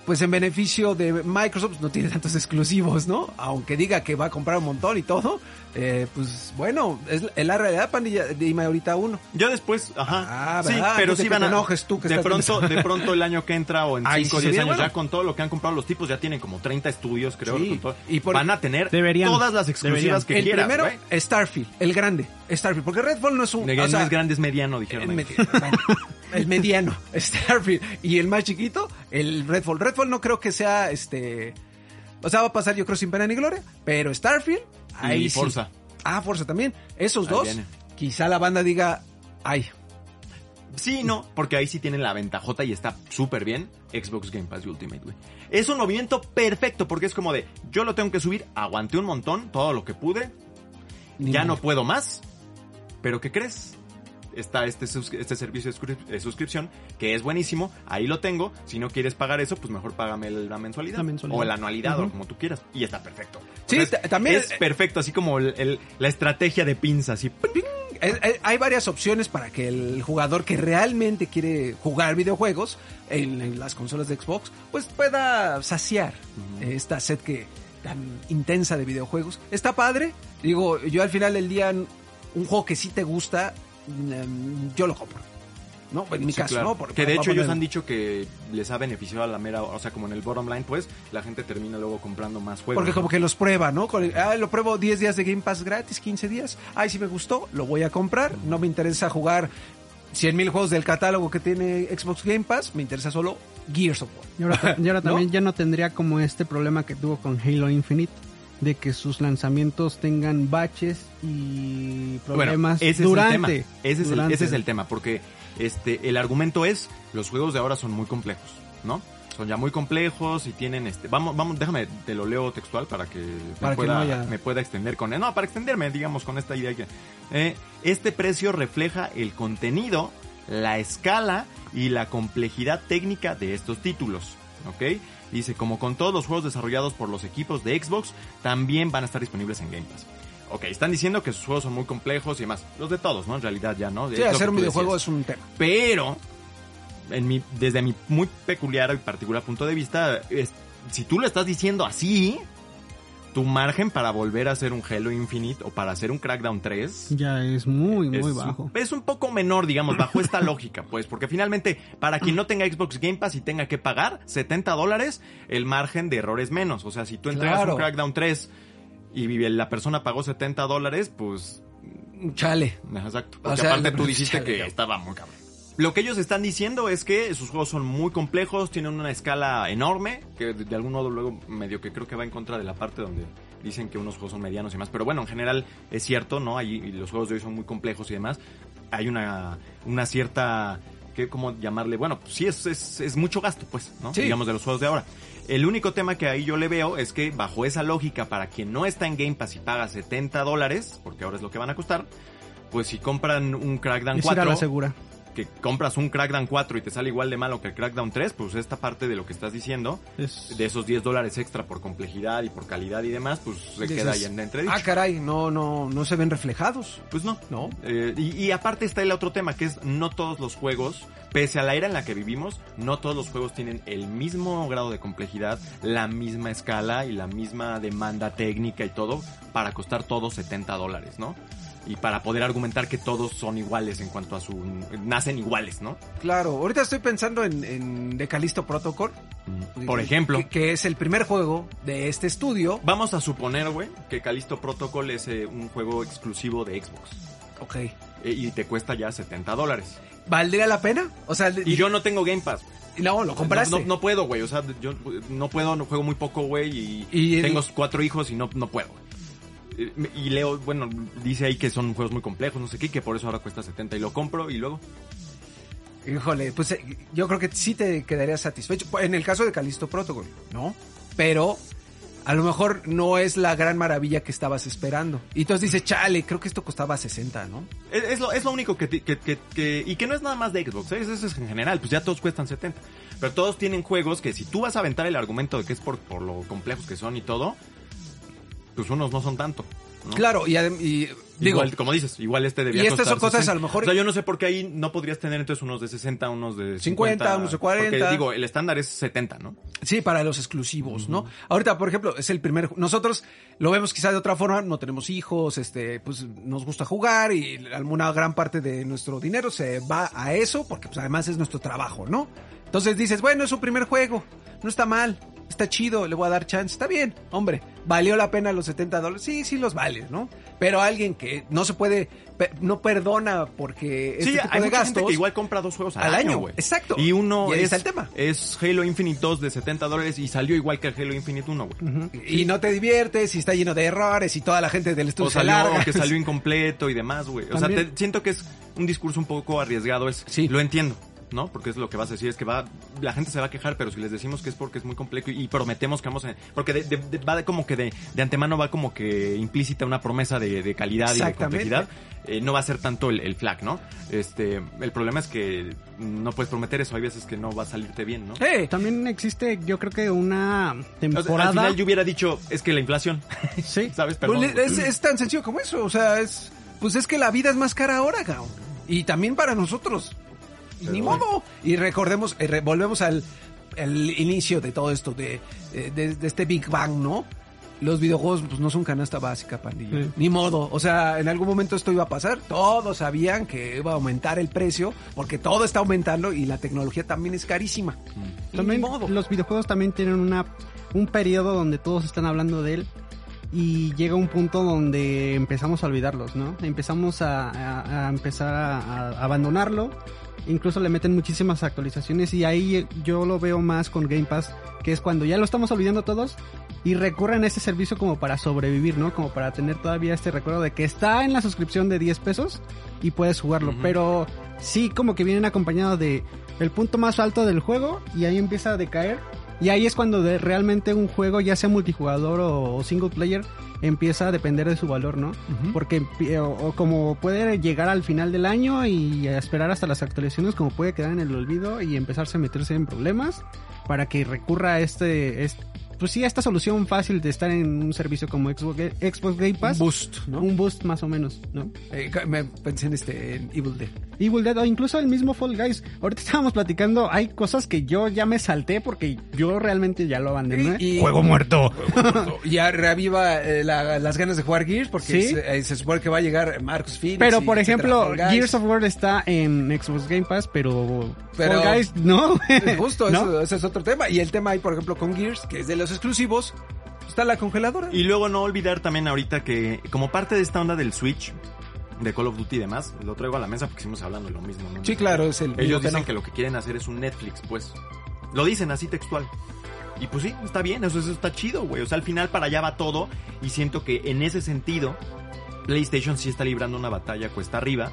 pues en beneficio de Microsoft no tiene tantos exclusivos, ¿no? Aunque diga que va a comprar un montón y todo, eh, pues bueno, es, la realidad, pandilla, dime ahorita uno.
Ya después, ajá.
Ah,
sí, pero sí
que
van
te
a.
enojes tú que
de
estás
pronto,
pensando.
de pronto el año que entra o en
Ay,
5 o
sí,
10
bien,
años,
bueno.
ya con todo lo que han comprado los tipos, ya tienen como 30 estudios, creo.
Sí,
con todo.
y por-
van a tener
Deberían.
todas las exclusivas
Deberían.
que
el
quieras.
primero,
güey.
Starfield, el grande, Starfield, porque Redfall no es un... O
no
sea,
es grande, es mediano,
el,
dijeron.
bueno, el mediano, Starfield, y el más chiquito, el Redfall. Redfall no creo que sea, este... O sea, va a pasar yo creo sin pena ni gloria, pero Starfield, ahí
Y
sí.
Forza.
Ah, Forza también. Esos
Ahí
dos,
viene.
quizá la banda diga, ay,
Sí, no, porque ahí sí tienen la ventajota y está súper bien Xbox Game Pass Ultimate, güey. Es un movimiento perfecto porque es como de, yo lo tengo que subir, aguanté un montón, todo lo que pude,
ni
ya no puedo más, pero ¿qué crees? Está este, este servicio de suscri- de suscripción que es buenísimo, ahí lo tengo, si no quieres pagar eso, pues mejor págame la mensualidad,
La mensualidad.
o la anualidad o como tú quieras y está perfecto.
Sí, también-
es perfecto, así como el- el- la estrategia de pinza, así.
Eh, eh, hay varias opciones para que el jugador que realmente quiere jugar videojuegos en, en las consolas de Xbox, pues pueda saciar esta sed que tan intensa de videojuegos. Está padre. Digo, yo al final del día, un juego que sí te gusta, yo lo compro. ¿no? En mi
Sí,
caso,
claro.
¿no? Por-
que de hecho ellos han dicho que les ha beneficiado a la mera, o sea, como en el bottom line, pues, la gente termina luego comprando más juegos.
Porque
¿no?
como que los prueba, ¿no? Con el- ah, lo pruebo 10 días de Game Pass gratis, 15 días. Ay, si me gustó, lo voy a comprar. No me interesa jugar 100 mil juegos del catálogo que tiene Xbox Game Pass. Me interesa solo Gears of War.
Y ahora, ta- y ahora
¿No?
también ya no tendría como este problema que tuvo con Halo Infinite, de que sus lanzamientos tengan baches y problemas
bueno, ese
durante.
es el tema. Ese es, el,
durante.
ese es el tema, porque este, el argumento es, los juegos de ahora son muy complejos, ¿no? Son ya muy complejos y tienen este, vamos, vamos, déjame, te lo leo textual para que,
Para
me,
que
pueda,
no haya-
me pueda extender con no, para extenderme, digamos, con esta idea que, eh, este precio refleja el contenido, la escala y la complejidad técnica de estos títulos, ¿ok? Dice, como con todos los juegos desarrollados por los equipos de Xbox, también van a estar disponibles en Game Pass. Ok, están diciendo que sus juegos son muy complejos y demás. Los de todos, ¿no? En realidad ya, ¿no?
Sí,
Es
hacer un videojuego
decías.
es un tema.
Pero, en mi, desde mi muy peculiar y particular punto de vista, es- si tú lo estás diciendo así, tu margen para volver a hacer un Halo Infinite o para hacer un Crackdown 3
Ya es muy, muy bajo.
es un poco menor, digamos, bajo esta lógica, pues, porque finalmente, para quien no tenga Xbox Game Pass y tenga que pagar 70 dólares, el margen de error es menos. O sea, si tú entregas
Claro.
un Crackdown 3 y la persona pagó 70 dólares, pues
Chale.
Exacto.
O sea,
aparte tú
chale,
dijiste que estaba muy cabrón. Lo que ellos están diciendo es que sus juegos son muy complejos, tienen una escala enorme, que de, de algún modo luego medio que creo que va en contra de la parte donde dicen que unos juegos son medianos y más. Pero bueno, en general es cierto, ¿no? Ahí los juegos de hoy son muy complejos y demás. Hay una, una cierta, ¿qué, ¿cómo llamarle? Bueno, pues sí, es, es, es mucho gasto, pues, ¿no?
Sí.
Digamos de los juegos de ahora. El único tema que ahí yo le veo es que bajo esa lógica, para quien no está en Game Pass y paga 70 dólares, porque ahora es lo que van a costar, pues si compran un Crackdown
Es ir a
4,
la segura.
Que compras un Crackdown 4 y te sale igual de malo que el Crackdown 3, pues esta parte de lo que estás diciendo,
Es-
de esos 10 dólares extra por complejidad y por calidad y demás, pues se
Dices,
queda ahí en entredicho.
Ah, caray, no, no, no se ven reflejados.
Pues no.
¿No?
Eh, y, y aparte está el otro tema, que es no todos los juegos, pese a la era en la que vivimos, no todos los juegos tienen el mismo grado de complejidad, la misma escala y la misma demanda técnica y todo para costar todos 70 dólares, ¿no? Y para poder argumentar que todos son iguales en cuanto a su... nacen iguales, ¿no?
Claro, ahorita estoy pensando en, en The Callisto Protocol.
Por ejemplo,
Que, que es el primer juego de este estudio.
vamos a suponer, güey, que Callisto Protocol es eh, un juego exclusivo de Xbox.
Ok.
eh, y te cuesta ya 70 dólares.
¿Valdría la pena? O sea,
Y yo no tengo Game Pass.
no, lo compraste.
No, no, no puedo, güey. O sea, yo no puedo, no juego muy poco, güey. Y,
Y
tengo cuatro hijos y no, no puedo. Eh, Y leo, bueno, dice ahí que son juegos muy complejos, no sé qué, que por eso ahora cuesta 70 y lo compro y luego.
Híjole, pues eh, yo creo que sí te quedarías satisfecho. En el caso de Callisto Protocol, ¿no? Pero a lo mejor no es la gran maravilla que estabas esperando. Y entonces dices, chale, creo que esto costaba 60, ¿no?
Es, es lo, es lo único que, que, que- que- Y que no es nada más de Xbox, ¿eh? eso es en general, pues ya todos cuestan 70. Pero todos tienen juegos que si tú vas a aventar el argumento de que es por, por lo complejos que son y todo, pues unos no son tanto. ¿no?
Claro, y, y digo,
igual, como dices, igual este debía
Y estas son cosas
60.
a lo mejor-
O sea, yo no sé por qué ahí no podrías tener entonces unos de 60, unos de 50,
50, unos de 40.
Porque digo, el estándar es 70, ¿no?
Sí, para los exclusivos, ¿no? Ahorita, por ejemplo, es el primer... Nosotros lo vemos quizá de otra forma, no tenemos hijos, este, pues nos gusta jugar y alguna gran parte de nuestro dinero se va a eso porque pues además es nuestro trabajo, ¿no? Entonces dices, bueno, es su primer juego, no está mal, está chido, le voy a dar chance, está bien, hombre, ¿valió la pena los 70 dólares? Sí, sí los vale, ¿no? Pero alguien que no se puede, pe- no perdona porque este
sí,
tipo
hay
de
mucha
gastos...
gente que igual compra dos juegos al,
al año,
güey.
exacto.
Y uno
Y ahí
es,
está el tema.
es Halo Infinite 2 de 70 dólares y salió igual que el Halo Infinite 1, güey.
Y no te diviertes y está lleno de errores y toda la gente del estudio
O
se
salió,
larga.
que salió incompleto y demás, güey. O sea, te- siento que es un discurso un poco arriesgado. Es,
Sí.
Lo entiendo, ¿no? Porque es lo que vas a decir, es que va, la gente se va a quejar, pero si les decimos que es porque es muy complejo y, y prometemos que vamos a... Porque de- de- de- va de como que de, de antemano va como que implícita una promesa de, de calidad y de complejidad. eh, no va a ser tanto el, el flag, ¿no? Este, el problema es que no puedes prometer eso, hay veces que no va a salirte bien, ¿no?
Eh,
También existe, yo creo que una
O sea,
temporada.
al final yo hubiera dicho, es que la inflación,
Sí.
¿sabes? Perdón,
pues, es, es tan sencillo como eso. O sea, es. Pues es que la vida es más cara ahora, cabrón. Y también para nosotros. Ni modo. Y recordemos, eh, volvemos al el inicio de todo esto, de, de, este Big Bang, ¿no? los videojuegos pues no son canasta básica, pandilla.
Sí.
Ni modo. O sea, en algún momento esto iba a pasar. Todos sabían que iba a aumentar el precio porque todo está aumentando y la tecnología también es carísima. Y
También
ni modo.
los videojuegos también tienen una un periodo donde todos están hablando de él y llega un punto donde empezamos a olvidarlos, ¿no? Empezamos a, a- a empezar a, a abandonarlo. Incluso le meten muchísimas actualizaciones y ahí yo lo veo más con Game Pass, que es cuando ya lo estamos olvidando todos y recurren a este servicio como para sobrevivir, ¿no? Como para tener todavía este recuerdo de que está en la suscripción de 10 pesos y puedes jugarlo. Pero sí como que vienen acompañados de el punto más alto del juego y ahí empieza a decaer. Y ahí es cuando de realmente un juego, ya sea multijugador o, o single player, empieza a depender de su valor, ¿no? Porque o, o como puede llegar al final del año y esperar hasta las actualizaciones, como puede quedar en el olvido y empezarse a meterse en problemas para que recurra a este, este pues sí, esta solución fácil de estar en un servicio como Xbox, Xbox Game Pass.
Un boost, ¿no?
Un boost más o menos, ¿no?
Eh, me pensé en este en Evil Dead.
Evil Dead o incluso el mismo Fall Guys. Ahorita estábamos platicando, hay cosas que yo ya me salté porque yo realmente ya lo abandoné.
Y- y-
Juego muerto.
ya reaviva eh, la- las ganas de jugar Gears porque
Sí.
se, eh, se supone que va a llegar Marcus Phoenix.
Pero
y
por ejemplo. Gears of War está en Xbox Game Pass, pero,
Pero-
Fall Guys no.
Justo,
¿No?
eso- ese es otro tema. Y el tema ahí, por ejemplo, con Gears, que es de los exclusivos, está la congeladora.
Y luego no olvidar también ahorita que como parte de esta onda del Switch, de Call of Duty y demás, lo traigo a la mesa porque seguimos hablando de lo mismo. ¿no?
Sí, claro, es el
Ellos dicen
tenor.
que lo que quieren hacer es un Netflix, pues. Lo dicen así textual. Y pues sí, está bien, eso, eso está chido, güey. O sea, al final para allá va todo. Y siento que en ese sentido, PlayStation sí está librando una batalla cuesta arriba.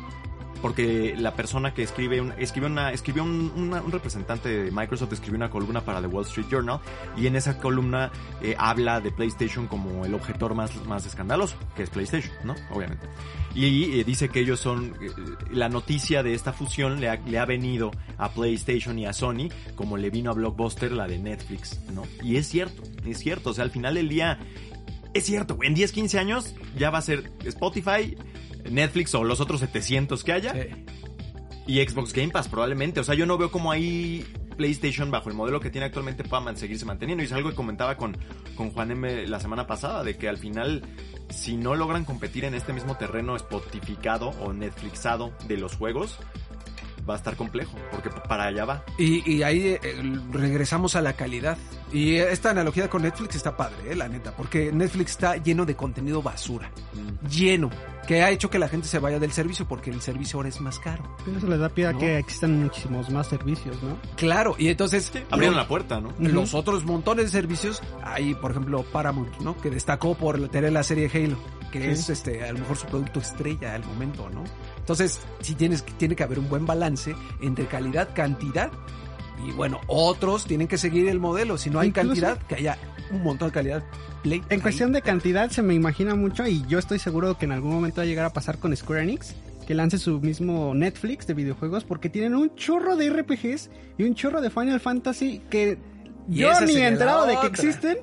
Porque la persona que escribe, un, escribe una, escribió un representante de Microsoft escribió una columna para The Wall Street Journal y en esa columna eh, habla de PlayStation como el objetor más, más escandaloso, que es PlayStation, ¿no? Obviamente. Y eh, dice que ellos son, eh, la noticia de esta fusión le ha, le ha venido a PlayStation y a Sony como le vino a Blockbuster la de Netflix, ¿no? Y es cierto, es cierto, o sea, al final del día, es cierto, güey, en 10, 15 años ya va a ser Spotify, Netflix o los otros 700 que haya
Sí.
y Xbox Game Pass probablemente. O sea, yo no veo como ahí PlayStation bajo el modelo que tiene actualmente pueda man- seguirse manteniendo. Y es algo que comentaba con, con Juan M la semana pasada, de que al final, si no logran competir en este mismo terreno spotificado o Netflixado de los juegos, va a estar complejo, porque para allá va.
Y, y ahí eh, regresamos a la calidad. Y esta analogía con Netflix está padre, eh, la neta, porque Netflix está lleno de contenido basura. Lleno. Que ha hecho que la gente se vaya del servicio porque el servicio ahora es más caro.
Eso le da pie a
No.
que existan muchísimos más servicios, ¿no?
Claro, y entonces
Abrieron
lo-
la puerta, ¿no?
los otros montones de servicios, hay por ejemplo Paramount, ¿no? Que destacó por tener la serie Halo, que
Sí.
es este a lo mejor su producto estrella al momento, ¿no? Entonces, sí tienes tiene que haber un buen balance entre calidad, cantidad y bueno, otros tienen que seguir el modelo, si no hay
Incluso-
cantidad, que haya un montón de calidad. Play
En cuestión de cantidad se me imagina mucho y yo estoy seguro que en algún momento va a llegar a pasar con Square Enix que lance su mismo Netflix de videojuegos porque tienen un chorro de RPGs y un chorro de Final Fantasy que
Y
yo ni he enterado de que existen,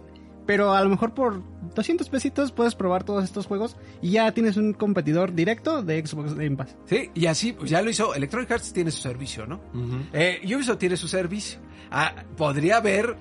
pero a lo mejor por 200 pesitos puedes probar todos estos juegos y ya tienes un competidor directo de Xbox Game Pass.
Sí, y así pues, ya lo hizo. Electronic Arts tiene su servicio, ¿no?
Ujú.
Eh, Ubisoft tiene su servicio. Ah, podría haber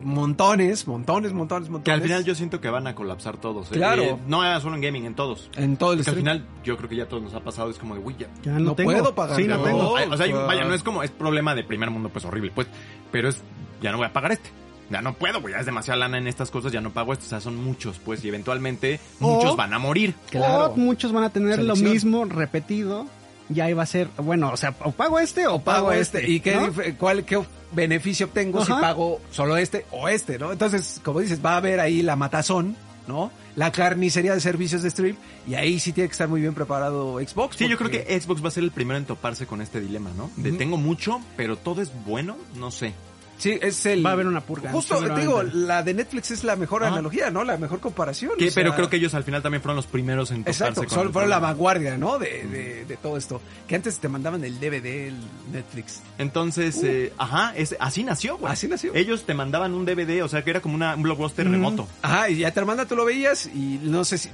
montones, montones, montones, montones.
Que al final yo siento que van a colapsar todos. ¿eh?
Claro.
Eh, no era solo en gaming, en todos.
en todo el
Porque al final yo creo que ya todos nos ha pasado, es como de, uy, ya,
Ya no,
No
tengo.
puedo pagar.
Sí, no
No.
tengo.
O sea,
pues.
vaya, no es como, es problema de primer mundo, pues horrible, pues. Pero es, ya no voy a pagar este. Ya no puedo, güey, ya es demasiada lana en estas cosas, ya no pago esto. O sea, son muchos, pues, y eventualmente
O-
muchos van a morir.
Claro.
O muchos van a tener
Selección.
lo mismo repetido. Y ahí va a ser, bueno, o sea, o pago este o pago,
pago este. ¿Y qué, cuál, qué beneficio obtengo si pago solo este o este, no? Entonces, como dices, va a haber ahí la matazón, ¿no? La carnicería de servicios de stream y ahí sí tiene que estar muy bien preparado Xbox.
Sí, yo creo que Xbox va a ser el primero en toparse con este dilema, ¿no? De tengo mucho, pero todo es bueno, no sé.
Sí, es el...
Va a haber una purga,
Justo, te digo, la de Netflix es la mejor
Ah.
analogía, ¿no? La mejor comparación.
Que-
o sea,
pero creo que ellos al final también fueron los primeros en toparse
Exacto,
con el
fueron la vanguardia, ¿no? De, de, de todo esto. Que antes te mandaban el DVD, el Netflix.
Entonces, eh, ajá, es, así nació, güey.
Uh. Así nació.
Ellos te mandaban un DVD, o sea, que era como una, un blockbuster
Ujú.
remoto.
Ajá, y ya te manda, tú lo veías y no sé si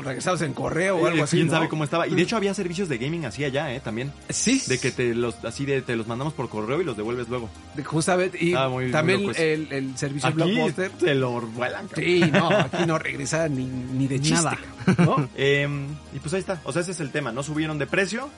regresabas en correo o algo
Eh,
así.
quién
¿no?
sabe cómo estaba. Y de hecho había servicios de gaming así allá, ¿eh? También.
Sí.
De que te los, así de, te los mandamos por correo y los devuelves luego.
Justamente. Y
Ah, muy-
también el, el servicio
Aquí
Blockbuster.
te lo vuelan. cabrón.
Sí, no, aquí no regresa ni, ni de chiste.
Nada.
¿no?
Eh, y pues ahí está. O sea, ese es el tema. No subieron de precio.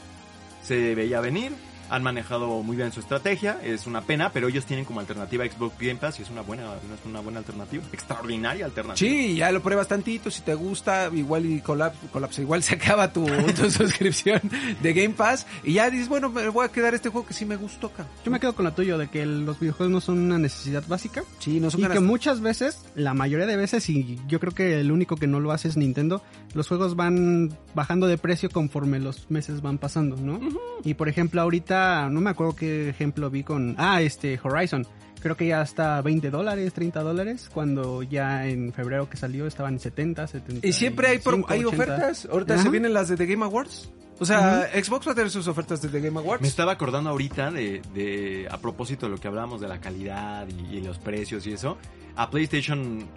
Se veía venir. Han manejado muy bien su estrategia. Es una pena, pero ellos tienen como alternativa Xbox Game Pass y es una buena, es una buena alternativa. Extraordinaria alternativa.
Sí, ya lo pruebas tantito, si te gusta, igual y colapsa, colapsa, igual se acaba tu, tu suscripción de Game Pass y ya dices, bueno, me voy a quedar este juego que sí me gustó, cabrón.
Yo me quedo con lo tuyo de que los videojuegos no son una necesidad básica.
Sí, no son
Y que muchas veces, la mayoría de veces, y yo creo que el único que no lo hace es Nintendo, los juegos van bajando de precio conforme los meses van pasando, ¿no? Y por ejemplo, ahorita, no me acuerdo qué ejemplo vi con... Ah, este, Horizon. Creo que ya está 20 dólares, 30 dólares, cuando ya en febrero que salió estaban 70, 70.
Y siempre hay, hay ofertas. Ahorita se vienen las de The Game Awards. O sea, Xbox va a tener sus ofertas de The Game Awards.
Me estaba acordando ahorita de, de a propósito de lo que hablábamos de la calidad y, y los precios y eso. A PlayStation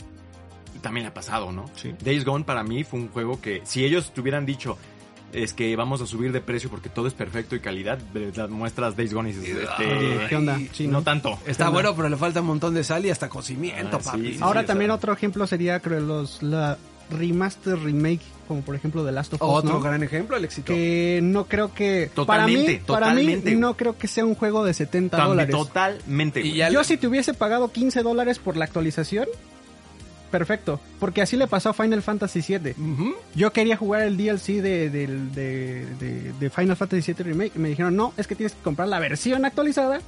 también le ha pasado, ¿no?
Sí.
Days Gone para mí fue un juego que si ellos te hubieran dicho es que vamos a subir de precio porque todo es perfecto y calidad, verdad, muestras Days Gone y dices, este,
¿Qué onda? Sí,
no tanto.
Está bueno, pero le falta un montón de sal y hasta cocimiento,
Ah,
papi.
sí,
Ahora
sí,
también otro ejemplo sería, creo, los la remaster remake, como por ejemplo The Last of Us,
Otro
¿no?
gran ejemplo, el éxito.
que no creo que
Totalmente,
para mí, para
totalmente.
mí no creo que sea un juego de 70
También
dólares.
Totalmente.
Y
Yo
le-
si te hubiese pagado 15 dólares por la actualización, perfecto, porque así le pasó a Final Fantasy VII. Yo quería jugar el DLC de, de, de- de Final Fantasy VII Remake y me dijeron, no, es que tienes que comprar la versión actualizada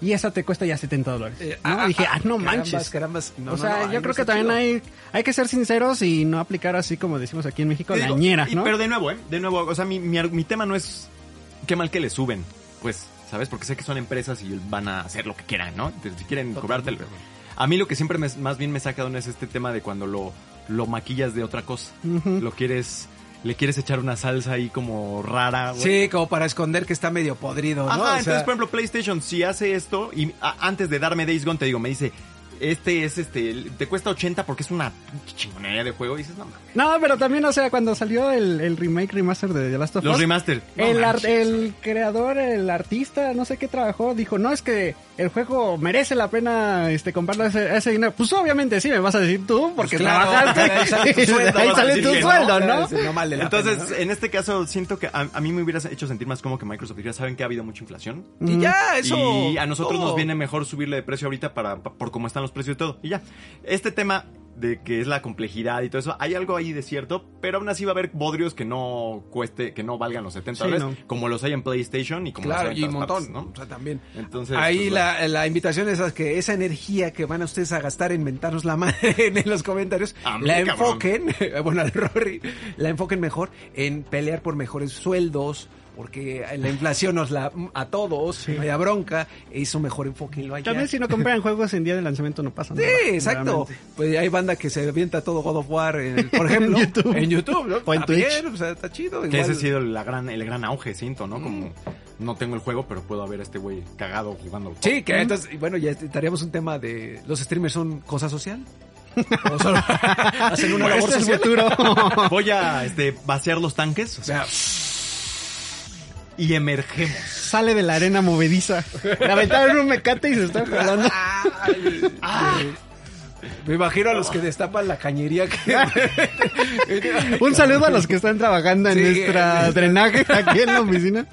y esa te cuesta ya 70 dólares.
Eh,
¿no? dije, ah, no
carambas,
manches.
carambas. No,
o
no,
sea,
no,
yo creo
no
que también hay, hay que ser sinceros y no aplicar así como decimos aquí en México,
digo, y-
¿no?
Pero de nuevo, ¿eh? De nuevo, o sea, mi, mi, mi tema no es qué mal que le suben. Pues, ¿sabes? Porque sé que son empresas y van a hacer lo que quieran, ¿no? Entonces, si quieren cobrártelo. A mí lo que siempre me- más bien me saca de es este tema de cuando lo, lo maquillas de otra cosa. Lo quieres, le quieres echar una salsa ahí como rara.
Sí, como para esconder que está medio podrido, ¿no?
Ajá,
O sea,
entonces, por ejemplo, PlayStation, si hace esto, y a- antes de darme Days Gone, te digo, me dice, este es este, te cuesta 80 porque es una chingonería de juego, y dices, no mames.
No, pero también, o sea, cuando salió el, el remake remaster de The Last of
Los
Us,
remaster. no
el, ar-
manches.
el creador, el artista, no sé qué trabajó, dijo, no, es que el juego merece la pena este comprarlo a ese, dinero. Pues obviamente sí, me vas a decir tú, porque
Pues claro,
trabajaste.
ahí sale tu sueldo,
Ahí sale tu
no.
sueldo, ¿no?
No
Entonces,
pena,
en este caso, siento que a, a mí me hubieras hecho sentir más como que Microsoft dijera, saben que ha habido mucha inflación.
¿no? Y ya, eso.
y a nosotros
todo.
nos viene mejor subirle de precio ahorita para, pa- por cómo están los precios y todo. Y ya. Este tema de que es la complejidad y todo eso, hay algo ahí de cierto, pero aún así va a haber bodrios que no cueste, que no valgan los 70
Sí,
dólares,
no.
como los hay en PlayStation y como
Claro,
los hay
y
en
un
todas
montón, ¿no? O sea, también.
Entonces,
Ahí
pues,
la, la invitación es a que esa energía que van a ustedes a gastar en mentarnos la madre en los comentarios,
mí,
la
cabrón.
enfoquen, bueno, al Rory, la enfoquen mejor en pelear por mejores sueldos, porque la inflación nos la a todos, no haya bronca, eso mejor enfóquenlo allá.
También si no compran juegos en día de lanzamiento no pasa
Sí,
nada.
exacto.
realmente.
Pues hay banda que se avienta todo God of War, en- por ejemplo,
En YouTube.
en YouTube, ¿no?
O en Twitch.
bien, o sea, está chido.
Que ese ha sido la gran, el gran auge, siento, ¿no?
Mm.
Como no tengo el juego, pero puedo ver a este güey cagado jugando.
Sí, que entonces, y bueno, ya estaríamos un tema de los streamers son cosa social. O solo hacen una labor
Este es futuro.
Voy a este, vaciar los tanques
O sea,
y emergemos.
Sale de la arena movediza. Le aventaron un mecate y se está jalando.
me imagino a los que destapan la cañería que...
Un saludo a los que están trabajando en
Sí,
nuestra
en-
drenaje aquí en la oficina.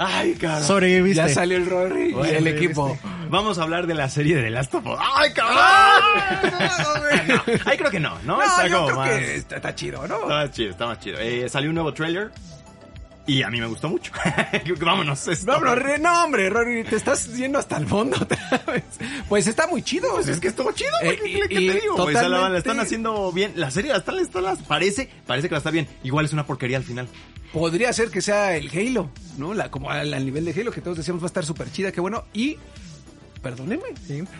Ay.
Sobreviviste.
ya salió el Rory y el equipo.
Vamos a hablar de la serie de Last of Us. ¡Ay, cabrón! No, Ahí creo que no, ¿no?
No,
Está
yo
como
creo
más-
que está, está chido, ¿no?
Está más chido, está más chido. Eh, salió un nuevo trailer y a mí me gustó mucho. Vámonos. es
No,
todo.
no, re- no, hombre, Rory, te estás yendo hasta el fondo otra vez. Pues está muy chido.
Pues es que estuvo chido, güey.
Eh,
¿Qué,
y-
te digo? sea, la, están haciendo bien. La serie la están, la están- la- parece, parece que la está bien. Igual es una porquería al final.
Podría ser que sea el Halo, ¿no? La, como al, al nivel de Halo que todos decíamos va a estar súper chida, qué bueno. Y, perdóneme,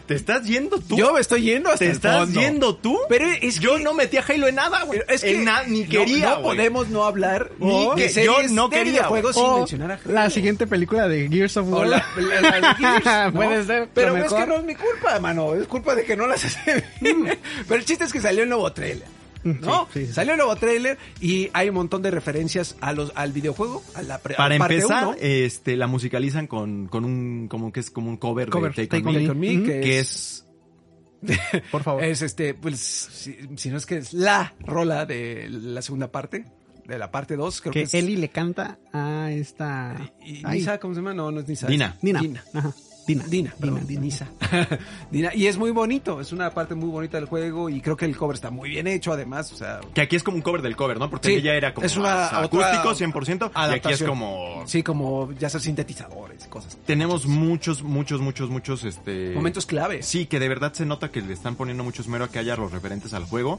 ¿Te estás yendo tú?
yo me estoy yendo hasta
¿Te
el
estás
fondo.
yendo tú?
Pero es
Yo
que-
no metí a Halo en nada, güey.
Es que
na- ni quería,
No, podemos no hablar
Ni que-
de
yo no quería,
videojuegos
O
sin mencionar a Halo.
la siguiente película de Gears of
O
War.
la- la- la de Gears, ¿no?
Puede ser,
Pero es que no es mi culpa, mano. Es culpa de que no las hace bien. Pero el chiste es que salió el nuevo trailer. ¿No?
Sí, sí, sí.
Salió el nuevo trailer y hay un montón de referencias a los, al videojuego, a la pre-
Para
a parte
empezar,
uno,
este, la musicalizan con, con un, como que es como un cover,
Cover,
de Take,
Take
On
On
Me,
On que,
que
es,
es
Por favor.
es este, pues, si, si no es que es la rola de la segunda parte, de la parte 2, creo que,
que
es...
Eli le canta a esta...
y- Nisa, ¿cómo se llama? No, no es Nisa.
Dina.
es
Dina.
Dina.
Ajá. Dina.
Dina, perdón,
Dina.
Nisa. Dina. Y es muy bonito, es una parte muy bonita del juego y creo que el cover está muy bien hecho además, o sea...
que aquí es como un cover del cover, ¿no? Porque
Sí,
ella era como
es una
acústico 100% y aquí es
adaptación.
como
Sí, como ya sea sintetizadores y cosas.
tenemos muchos muchos muchos muchos este
Momentos claves.
Sí, que de verdad se nota que le están poniendo mucho esmero a que haya los referentes al juego.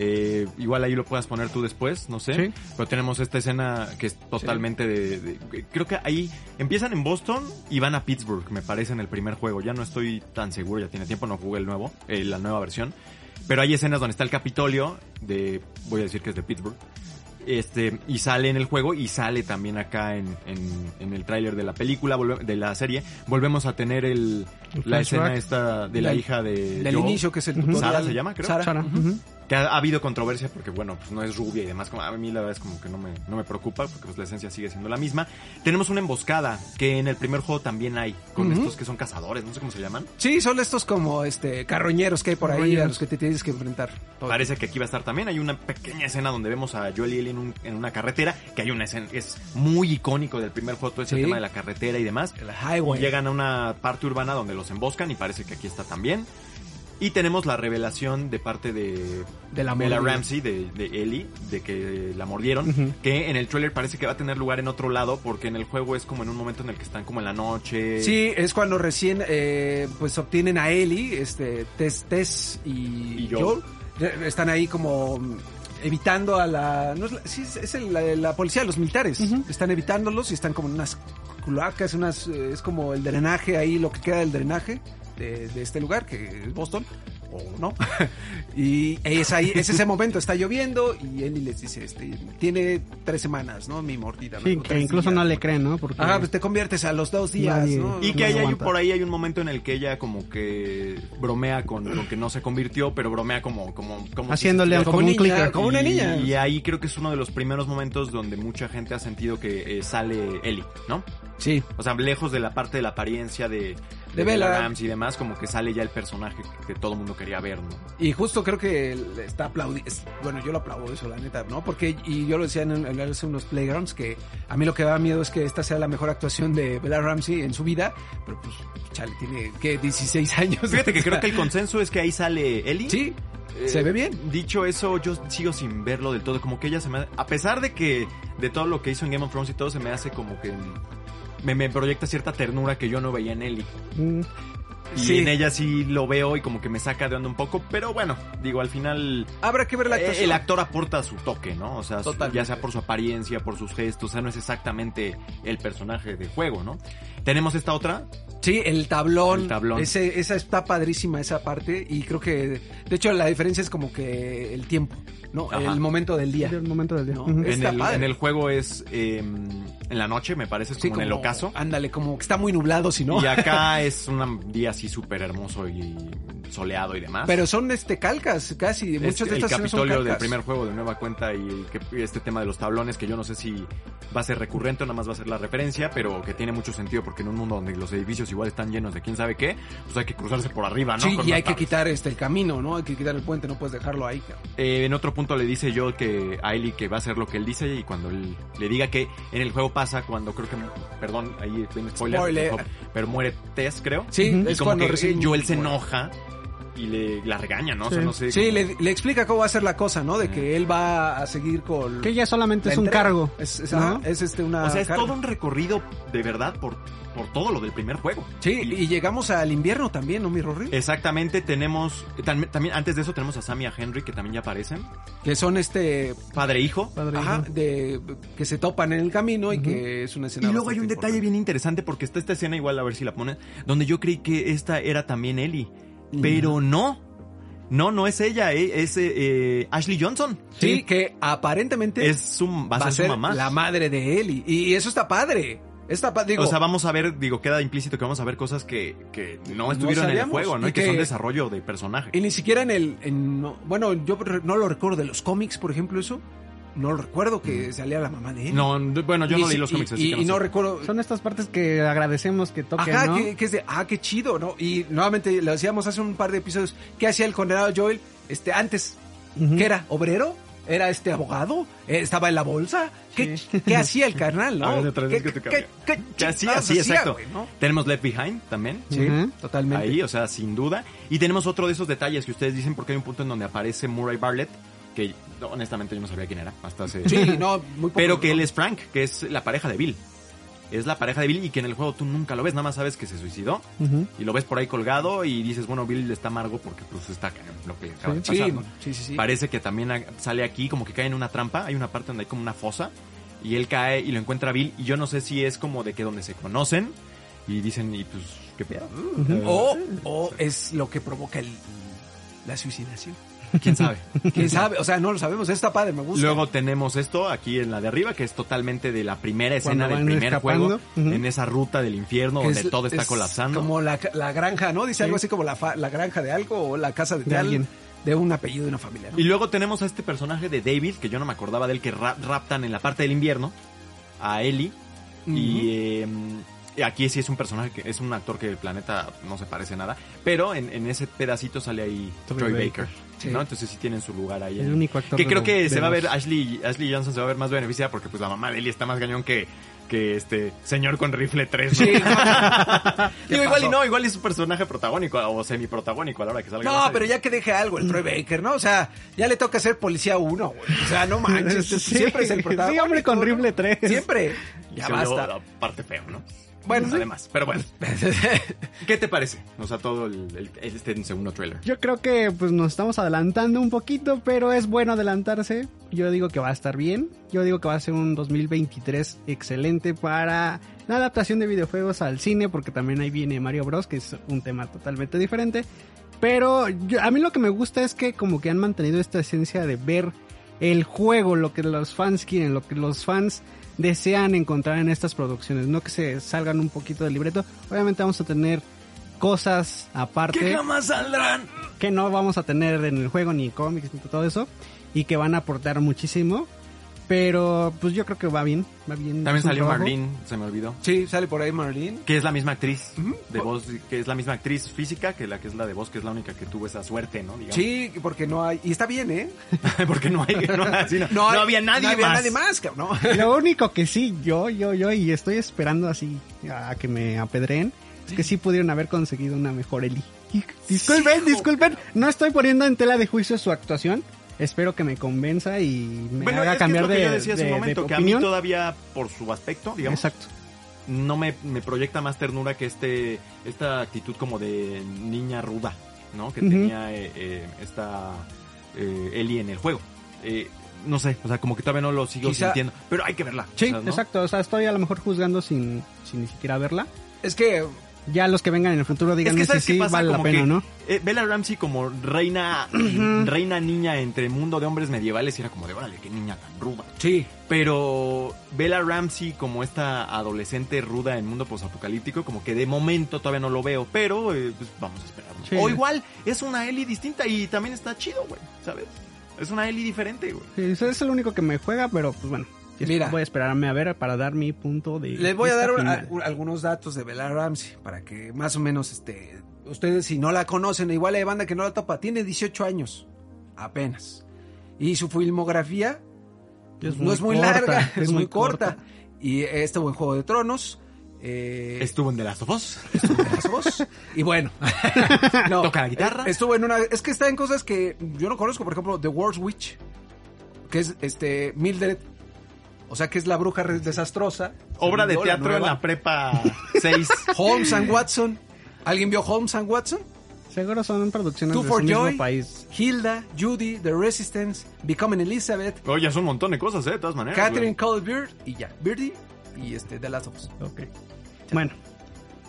Eh, igual ahí lo puedas poner tú después, no sé.
Sí.
Pero tenemos esta escena que es totalmente de, de- Creo que ahí empiezan en Boston y van a Pittsburgh, me parece, en el primer juego. Ya no estoy tan seguro, ya tiene tiempo, no jugué el nuevo, eh, la nueva versión. Pero hay escenas donde está el Capitolio de... Voy a decir que es de Pittsburgh. Este, y sale en el juego y sale también acá en, en, en el tráiler de la película, volve- de la serie. Volvemos a tener el,
El
la escena esta de la hija de
Del
Joel,
inicio que es el tutorial.
Sara se llama, creo.
Sara.
Que ha, ha habido controversia porque, bueno, pues no es rubia y demás. Como a mí la verdad es como que no me, no me preocupa porque pues la esencia sigue siendo la misma. Tenemos una emboscada que en el primer juego también hay con estos que son cazadores, no sé cómo se llaman.
Sí, son estos como este carroñeros que hay por ahí a los que te tienes que enfrentar. Todo.
Parece que aquí va a estar también. Hay una pequeña escena donde vemos a Joel y Ellie en, un- en una carretera, que hay una escena que es muy icónico del primer juego, todo ese
Sí.
tema de la carretera y demás.
El highway.
llegan a una parte urbana donde los emboscan y parece que aquí está también. Y tenemos la revelación de parte de,
De la
Bella. Ramsey, de, de Ellie, de que la mordieron. Que en el trailer parece que va a tener lugar en otro lado, porque en el juego es como en un momento en el que están como en la noche.
Sí, es cuando recién eh, pues obtienen a Ellie, este, Tess, Tess y,
Y Joel.
Joel. Están ahí como evitando a la... No es la, sí, es- el- la, la policía, los militares. Están evitándolos y están como en unas cloacas, unas, eh, es como el drenaje ahí, lo que queda del drenaje de, de este lugar, que es Boston. O no. y es ahí, es ese momento, está lloviendo y Ellie les dice, este, tiene tres semanas, ¿no? Mi mordida.
Sí,
¿no?
que
Tres
incluso
días.
no le creen, ¿no? Porque
Ah, pues te conviertes a los dos días,
Nadie-
¿no?
Y que ahí hay, por ahí hay un momento en el que ella como que bromea con, con que no se convirtió, pero bromea como... como, como si
haciéndole
se
como,
como
un
niña,
clicker.
como una
y,
niña.
Y ahí creo que es uno de los primeros momentos donde mucha gente ha sentido que eh, sale Ellie, ¿no?
Sí.
O sea, lejos de la parte de la apariencia de,
De Bella.
Ramsey y demás, como que sale ya el personaje que todo el mundo quería ver, ¿no?
Y justo creo que está aplaudiendo. Bueno, yo lo aplaudo eso, la neta, ¿no? Porque, y yo lo decía en, en hace unos playgrounds, que a mí lo que da miedo es que esta sea la mejor actuación de Bella Ramsey en su vida. Pero pues, chale, tiene, que 16 años.
Fíjate que creo que el consenso es que ahí sale Ellie.
Sí,
Eh,
se ve bien.
Dicho eso, yo sigo sin verlo del todo. Como que ella se me... A pesar de que de todo lo que hizo en Game of Thrones y todo, se me hace como que... Me, me proyecta cierta ternura que yo no veía en Ellie.
Mm,
Y
Sí.
en ella sí lo veo y como que me saca de onda un poco. Pero bueno, digo, al final...
Habrá que ver la
eh,
actuación.
el actor aporta su toque, ¿no? O sea,
Totalmente.
ya sea por su apariencia, por sus gestos, o sea, no es exactamente el personaje de juego, ¿no? Tenemos esta otra,
Sí, el tablón.
El tablón.
Ese, esa está padrísima, esa parte. Y creo que, de hecho, la diferencia es como que el tiempo, ¿no?
Ajá.
El momento del día.
el momento del día.
No,
en el, en el juego es eh, en la noche, me parece, es
Sí,
como, en el ocaso.
Ándale, como que está muy nublado, si no.
Y acá es un día así súper hermoso y soleado y demás.
Pero son este calcas, casi.
Es
Muchas de
el
estas son
Capitolio del primer juego de nueva cuenta y este tema de los tablones que yo no sé si va a ser recurrente o nada más va a ser la referencia, pero que tiene mucho sentido porque en un mundo donde los edificios igual están llenos de quién sabe qué, pues hay que cruzarse por arriba, ¿no?
Sí,
Con
y hay que quitar este el camino, ¿no? Hay que quitar el puente, no puedes dejarlo ahí.
Eh, en otro punto le dice yo que a Ellie que va a hacer lo que él dice y cuando él le diga que en el juego pasa cuando creo que, perdón, ahí viene spoiler,
Spoiler.
pero muere Tess, creo.
Sí.
Y
es
como
cuando
que
recién
Joel se enoja y le la regaña, ¿no? O sea,
Sí.
no sé.
Sí,
como-
le, le explica cómo va a ser la cosa, ¿no? De que él va a seguir con...
Que ella solamente
la
es un cargo.
Es, es,
¿no?
ajá, es, este una
O sea, es
carga.
todo un recorrido de verdad por, por todo lo del primer juego.
Sí, y llegamos al invierno también, ¿no, mi Rory?
Exactamente, tenemos. tam- También, antes de eso, tenemos a Sam y a Henry, que también ya aparecen.
Que son este...
Padre e hijo.
Padre,
Ajá,
hijo.
de que se topan en el camino y que es una
Y
escena
luego hay un detalle
importante.
bien interesante porque está esta escena, igual a ver si la ponen, donde yo creí que esta era también Ellie. Pero no. No, no es ella, eh, es eh, eh, Ashley Johnson.
Sí, que aparentemente
Es su, va a ser su mamá.
la madre de él y, y eso está padre. Digo,
o sea, vamos a ver, digo, queda implícito que vamos a ver cosas que, que no estuvieron en el juego, ¿no?
y
Y que,
que-
son desarrollo de personaje.
y ni siquiera en el, en- no- bueno, yo no lo recuerdo de los cómics, por ejemplo, eso. No lo recuerdo que salía la mamá de él.
No, bueno, yo no leí los cómics,
y,
así
y-
que
y
no
no
sé.
recuerdo.
Son estas partes que agradecemos que toquen,
Ajá,
¿no?
que, que es de, ah, qué chido, ¿no? Y nuevamente lo decíamos hace un par de episodios, ¿qué hacía el condenado Joel este antes? ¿Qué era? ¿Obrero? ¿Era este abogado? Eh, ¿Estaba en la bolsa? ¿Qué, ¿qué hacía el carnal, no?
A ver, otra vez
¿Qué,
que te
qué- qué hacía,
exacto.
güey, no?
Tenemos Left Behind también.
Sí, totalmente.
Ahí, o sea, sin duda. Y tenemos otro de esos detalles que ustedes dicen porque hay un punto en donde aparece Murray Bartlett, que honestamente yo no sabía quién era hasta hace...
Sí, no, muy poco.
Pero que él es Frank, que es la pareja de Bill. Es la pareja de Bill y que en el juego tú nunca lo ves, nada más sabes que se suicidó y lo ves por ahí colgado y dices, bueno, Bill está amargo porque pues está lo que acaba de
Sí,
pasar, ¿no?
sí, sí, sí.
Parece que también sale aquí como que cae en una trampa, hay una parte donde hay como una fosa y él cae y lo encuentra Bill y yo no sé si es como de que donde se conocen y dicen, y pues, ¿qué pedo? Eh,
O, o es lo que provoca el, la suicidación.
¿Quién sabe?
¿Quién sabe? O sea, no lo sabemos. Está padre, me gusta.
Luego tenemos esto aquí en la de arriba, que es totalmente de la primera escena del primer
escapando.
juego, en esa ruta del infierno
Que
donde
es-
todo está
es
colapsando.
Como la, la granja, ¿no? Dice algo así como la, fa- la granja de algo o la casa de,
alguien.
de un apellido de una familia. ¿no?
Y luego tenemos a este personaje de David, que yo no me acordaba de él, que ra- raptan en la parte del invierno a Ellie. Y eh, aquí sí es un personaje que es un actor que el planeta no se parece nada. Pero en, en ese pedacito sale ahí
Troy
Troy,
Baker.
Baker.
Sí.
¿no? Entonces sí tienen su lugar ahí.
El único actor
Que creo que
de
se va a ver, Ashley, Ashley Johnson se va a ver más beneficiada porque pues la mamá de Ellie está más gañón que, que este señor con rifle 3.
Sí, no.
Digo,
¿Qué
igual y no, igual es un personaje protagónico o semiprotagónico a la hora que salga. la
No, pero ya que deje algo el Troy Baker, ¿no? O sea, ya le toca ser policía uno, güey. O sea, no manches,
Sí.
siempre es el protagonista.
Sí, hombre, con rifle 3.
Siempre. Ya basta.
aparte feo, ¿no?
Bueno,
además, pero bueno. ¿Qué te parece? O sea, todo el, el- este segundo trailer.
Yo creo que pues nos estamos adelantando un poquito, pero es bueno adelantarse. Yo digo que va a estar bien. Yo digo que va a ser un 2023 excelente para la adaptación de videojuegos al cine, porque también ahí viene Mario Bros, que es un tema totalmente diferente. Pero yo- a mí lo que me gusta es que como que han mantenido esta esencia de ver el juego, lo que los fans quieren, lo que los fans desean encontrar en estas producciones, no que se salgan un poquito del libreto. Obviamente vamos a tener cosas aparte
¿Qué jamás saldrán?
que no vamos a tener en el juego ni cómics ni todo eso y que van a aportar muchísimo pero pues yo creo que va bien va bien
También salió
trabajo.
Marlene, se me olvidó.
Sí, sale por ahí Marlene.
Que es la misma actriz de voz, que es la misma actriz física que la que es la de voz, que es la única que tuvo esa suerte, ¿no? Digamos.
Sí, porque no hay. Y está bien, ¿eh?
Porque no hay, no, así no- no
hay-
había nadie
no había
más.
nadie más, cabrón. ¿no?
lo único que sí yo yo yo y estoy esperando así a que me apedreen es que sí pudieron haber conseguido una mejor Ellie disculpen disculpen no estoy poniendo en tela de juicio su actuación espero que me convenza y me
Bueno,
haga
es que
cambiar
es lo
de,
que yo decía hace
de-
un
de
momento, que a mí
opinión
todavía, por su aspecto, digamos,
exacto
no me, me proyecta más ternura que este esta actitud como de niña ruda, ¿no? Que tenía eh, eh, esta eh, Ellie en el juego. Eh, no sé, o sea, como que todavía no lo sigo
Quizá-
sintiendo, pero hay que verla.
sí
o sea, ¿no?
exacto o sea estoy a lo mejor juzgando sin sin ni siquiera verla
Es que
ya los que vengan en el futuro
Es
díganme
que
si
¿sabes qué
sí
pasa?
vale la
Como
pena
que,
o no.
eh, Bella Ramsey como reina reina niña entre mundo de hombres medievales y era como de, órale, qué niña tan ruda.
sí,
Pero Bella Ramsey como esta adolescente ruda en mundo posapocalíptico, como que de momento todavía no lo veo, pero eh, pues vamos a esperar. O igual es una Ellie distinta y también está chido, güey, ¿sabes? Es una Ellie diferente, güey.
Sí, eso es el único que me juega, pero pues bueno.
Mira.
voy a esperarme a ver para dar mi punto de.
les voy a dar a- algunos datos de Bella Ramsey para que más o menos este ustedes si no la conocen, igual hay banda que no la topa, tiene 18 años apenas. Y su filmografía
Es
no
muy
es muy
corta,
larga,
es
es, muy corta.
corta.
Y estuvo en Juego de Tronos. Eh,
Estuvo en The Last of Us.
estuvo en Last of Us, Y bueno, no,
Toca la guitarra.
Estuvo en una. Es que está en cosas que yo no conozco, por ejemplo, The World's Witch, que es este Mildred. O sea, que es la bruja desastrosa.
Obra de teatro en la prepa 6.
Holmes and Watson. ¿Alguien vio Holmes and Watson?
Seguro son producciones
Two
de
for
su mismo
Joy,
país.
Hilda, Judy, The Resistance, Becoming Elizabeth,
Oye, es un montón de cosas, ¿eh? De todas maneras.
Catherine Beard y ya. Birdie y este The Last of Us.
Ok. Bueno.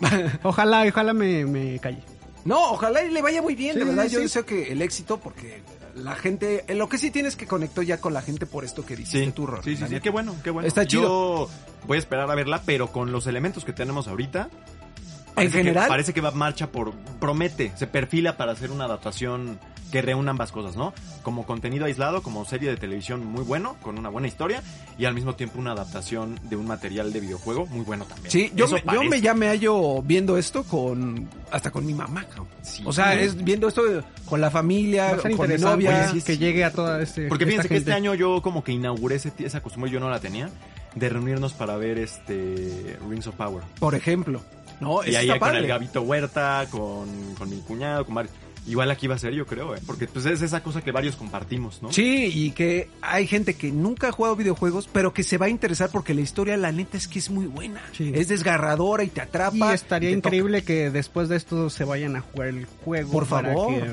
ojalá, ojalá me, me calle.
No, ojalá y le vaya muy bien, de
Sí,
verdad.
sí,
Yo
sí.
deseo que el éxito, porque la gente, en lo que sí tienes que conectó ya con la gente por esto que dijiste
Sí,
tú, Ron,
sí, sí, sí, qué bueno, qué bueno.
Está chido.
Yo voy a esperar a verla, pero con los elementos que tenemos ahorita.
En
parece que-
general,
parece que va marcha por. Promete, se perfila para hacer una adaptación que reúna ambas cosas, ¿no? Como contenido aislado, como serie de televisión muy bueno, con una buena historia, y al mismo tiempo una adaptación de un material de videojuego muy bueno también.
Sí, yo me, yo me ya me hallo viendo esto con hasta con mi mamá, cabrón.
Sí.
O sea, es viendo esto con la familia, con mi
interesante
novia.
Oye, sí,
que
sí.
llegue a toda este,
Porque fíjense que este año yo como que inauguré ese- esa costumbre, yo no la tenía, de reunirnos para ver este Rings of Power.
Por ejemplo, ¿no?
Y ahí
está
con
padre.
el Gabito Huerta, con, con mi cuñado, con varios. Igual aquí va a ser, yo creo, ¿eh? Porque pues es esa cosa que varios compartimos, ¿no?
Sí, y que hay gente que nunca ha jugado videojuegos, pero que se va a interesar porque la historia, la neta, es que es muy buena.
Sí.
Es desgarradora y te atrapa.
Y estaría
y te toca.
increíble que después de esto se vayan a jugar el juego
Por
para
favor.
que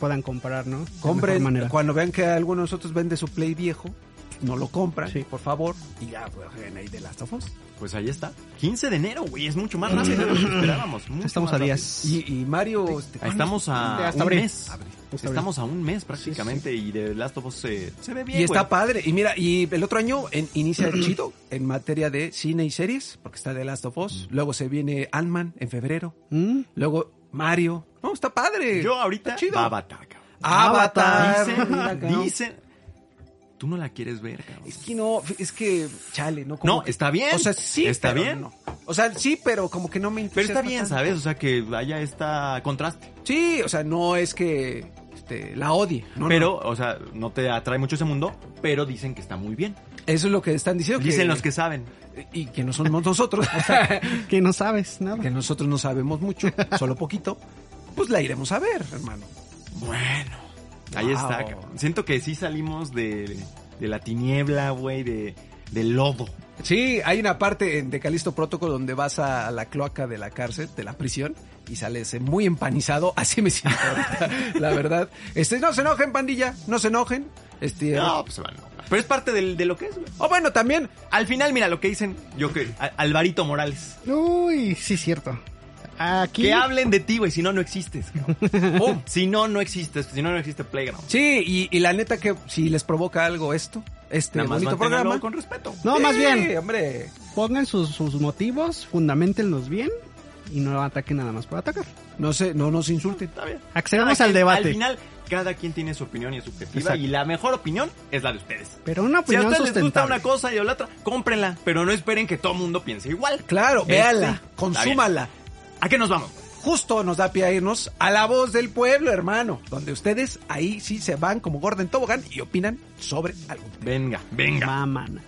puedan comprar, ¿no?
Compren,
manera.
cuando vean que alguno de nosotros vende su Play viejo, no lo compran,
Sí.
por favor, y ya pues, jueguen ahí de Last of Us.
Pues ahí está. 15 de enero, güey, es mucho más rápido de lo que esperábamos. mucho
Estamos a días.
Y, y Mario... este,
estamos a
Hasta
un
abril.
mes.
Abril. Hasta
Estamos a un mes prácticamente y de Last of Us se, se ve bien.
Y está padre. Y mira, y el otro año en, inicia chido en materia de cine y series, porque está The Last of Us. Luego se viene Ant-Man en febrero.
¿Mm?
Luego Mario. No, está padre.
Yo ahorita,
Está chido.
Avatar, cabrón.
Avatar.
Dicen, dicen. Tú no la quieres ver, cabrón.
Es que no, es que, chale, ¿no? Como
No,
que-
está bien.
O sea, sí.
Está
pero
bien.
no. O sea, sí, pero como que no me
Pero está bien,
tanto.
¿sabes? O sea, que haya esta contraste.
Sí, o sea, no es que este, la odie. No,
pero, o sea, no te atrae mucho ese mundo, pero dicen que está muy bien.
no. Eso es lo que están diciendo.
Dicen los que saben.
Y que no somos nosotros.
Que no sabes nada.
que nosotros no sabemos mucho, solo poquito. Pues la iremos a ver, hermano.
Bueno, ahí
Wow.
está. cabrón. Siento que sí salimos de, de la tiniebla, güey, de, del lodo.
Sí, hay una parte en- de Calisto Protocol donde vas a, la cloaca de la cárcel, de la prisión, y sales muy empanizado. Así me siento ahorita, la verdad. Este, no se enojen, pandilla, no se enojen. Este,
No, pues se van a enojar. Pero es parte del- de lo que es, güey.
O bueno, también,
Al final, mira lo que dicen, yo que Alvarito Morales.
Uy, sí, cierto. Aquí.
Que hablen de ti, güey, si no, no existes. Si no, no existes. Si no, no existe Playground.
sí, y, y la neta que si les provoca algo esto, este
Nada
bonito programa.
con respeto.
No, más bien,
hombre.
pongan sus, sus motivos, fundamentenlos bien y no ataquen nada más por atacar.
No sé, no nos insulten.
Está bien.
Accedamos
Cada
al
quien-
debate.
Al final, cada quien tiene su opinión y es subjetiva.
Exacto.
Y la mejor opinión es la de ustedes.
Pero una
Si a
opinión
ustedes les gusta una cosa y a la otra, cómprenla. Pero no esperen que todo mundo piense igual.
Claro,
Este,
véala,
está
consúmala.
¿A qué nos vamos?
Justo nos da pie a irnos a la voz del pueblo, hermano, donde ustedes ahí sí se van como Gordon Tobogán y opinan sobre algo.
Venga, venga.
Mamana.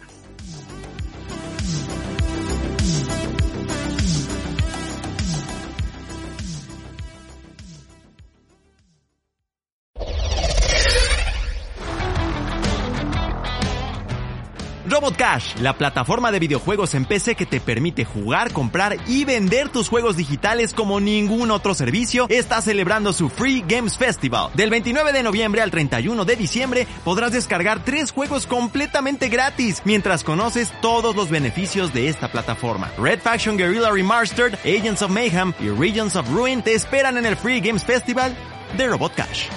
Robot Cash, la plataforma de videojuegos en PC que te permite jugar, comprar y vender tus juegos digitales como ningún otro servicio, está celebrando su Free Games Festival. Del 29 de noviembre al 31 de diciembre podrás descargar tres juegos completamente gratis mientras conoces todos los beneficios de esta plataforma. Red Faction Guerrilla Remastered, Agents of Mayhem y Regions of Ruin te esperan en el Free Games Festival de Robot Cash.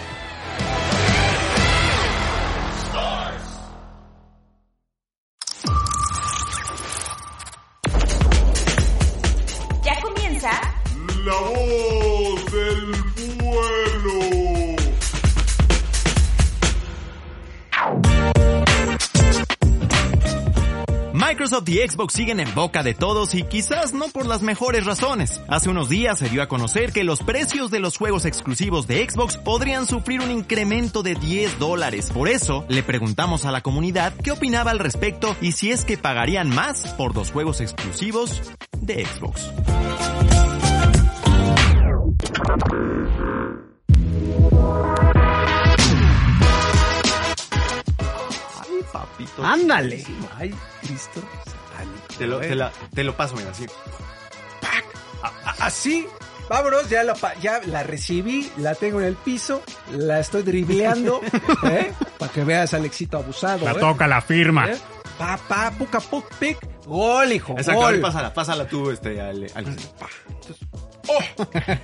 La voz del pueblo.
Microsoft y Xbox siguen en boca de todos y quizás no por las mejores razones. Hace unos días se dio a conocer que los precios de los juegos exclusivos de Xbox podrían sufrir un incremento de 10 dólares. Por eso, le preguntamos a la comunidad qué opinaba al respecto y si es que pagarían más por los juegos exclusivos de Xbox. Ay, papito.
Ándale.
Ay, Cristo satánico.
Te lo, te la- te lo paso, mira, así.
Así, vámonos, ya la, pa- ya la recibí, la tengo en el piso, la estoy dribleando, ¿eh? Para que veas al éxito abusado.
La
¿eh?
toca, la firma.
¿Eh? Pa, pa, puca, puc, pic, gol, hijo,
Exacto,
gol.
pásala, pásala tú, este, al, al-
Pa.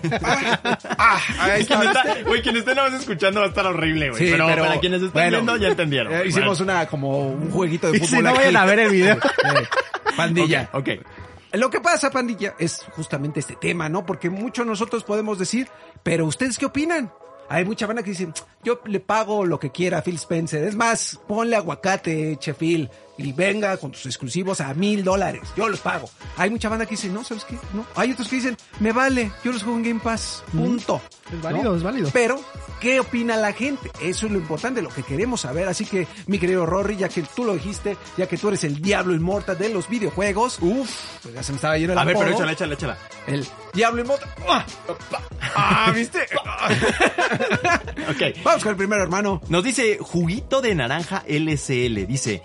Entonces, Ah, ahí está.
está- Güey, quien esté nada más escuchando va a estar horrible, güey.
Sí,
pero,
pero-
para quienes están
bueno,
viendo ya entendieron.
Eh, hicimos una como un jueguito de
Y
fútbol.
si no vayan a ver el video.
Pandilla.
Ok, ok.
Lo que pasa, pandilla, es justamente este tema, ¿no? Porque muchos nosotros podemos decir, pero ¿ustedes qué opinan? Hay mucha banda que dicen, yo le pago lo que quiera a Phil Spencer. Es más, ponle aguacate, che Phil, y venga con tus exclusivos a mil dólares. Yo los pago. Hay mucha banda que dice, no, ¿sabes qué? No. Hay otros que dicen, me vale, yo los juego en Game Pass. Punto.
Es válido, es válido.
Pero, ¿qué opina la gente? Eso es lo importante, lo que queremos saber. Así que, mi querido Rory, ya que tú lo dijiste, ya que tú eres el diablo inmortal de los videojuegos, uff, pues ya se me estaba yendo el
A ver, pero
apodo.
échala, échala, échala.
El diablo inmortal. ¡Ah! Ah, ¿viste?
Ok.
Vamos con el primero, hermano.
Nos dice Juguito de Naranja LCL. Dice,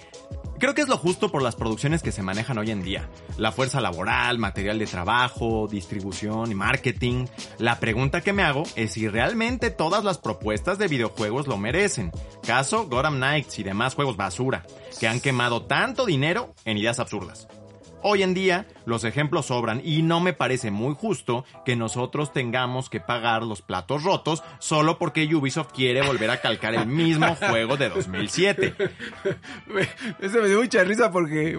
creo que es lo justo por las producciones que se manejan hoy en día. La fuerza laboral, material de trabajo, distribución y marketing. La pregunta que me hago es si realmente todas las propuestas de videojuegos lo merecen. Caso Gotham Knights y demás juegos basura, que han quemado tanto dinero en ideas absurdas. Hoy en día los ejemplos sobran y no me parece muy justo que nosotros tengamos que pagar los platos rotos solo porque Ubisoft quiere volver a calcar el mismo juego de 2007.
Ese me dio mucha risa porque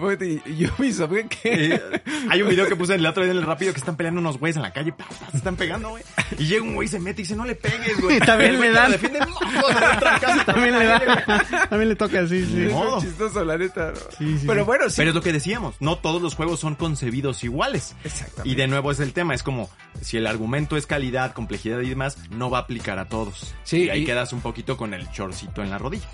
que
Eh, hay un video que puse el otro día en el rápido que están peleando unos güeyes en la calle, se están pegando, güey. Y llega un güey y se mete y dice, no le pegues, güey.
También le. También le da. También le toca así, sí.
Modo.
es chistoso, la neta. ¿no?
Sí, sí,
Pero
sí.
bueno, sí.
Pero es lo que decíamos, no todos los juegos son concebidos iguales.
Exactamente.
Y de nuevo es el tema, es como si el argumento es calidad, complejidad y demás, no va a aplicar a todos.
Sí,
y ahí
y-
quedas un poquito con el chorcito en la rodilla.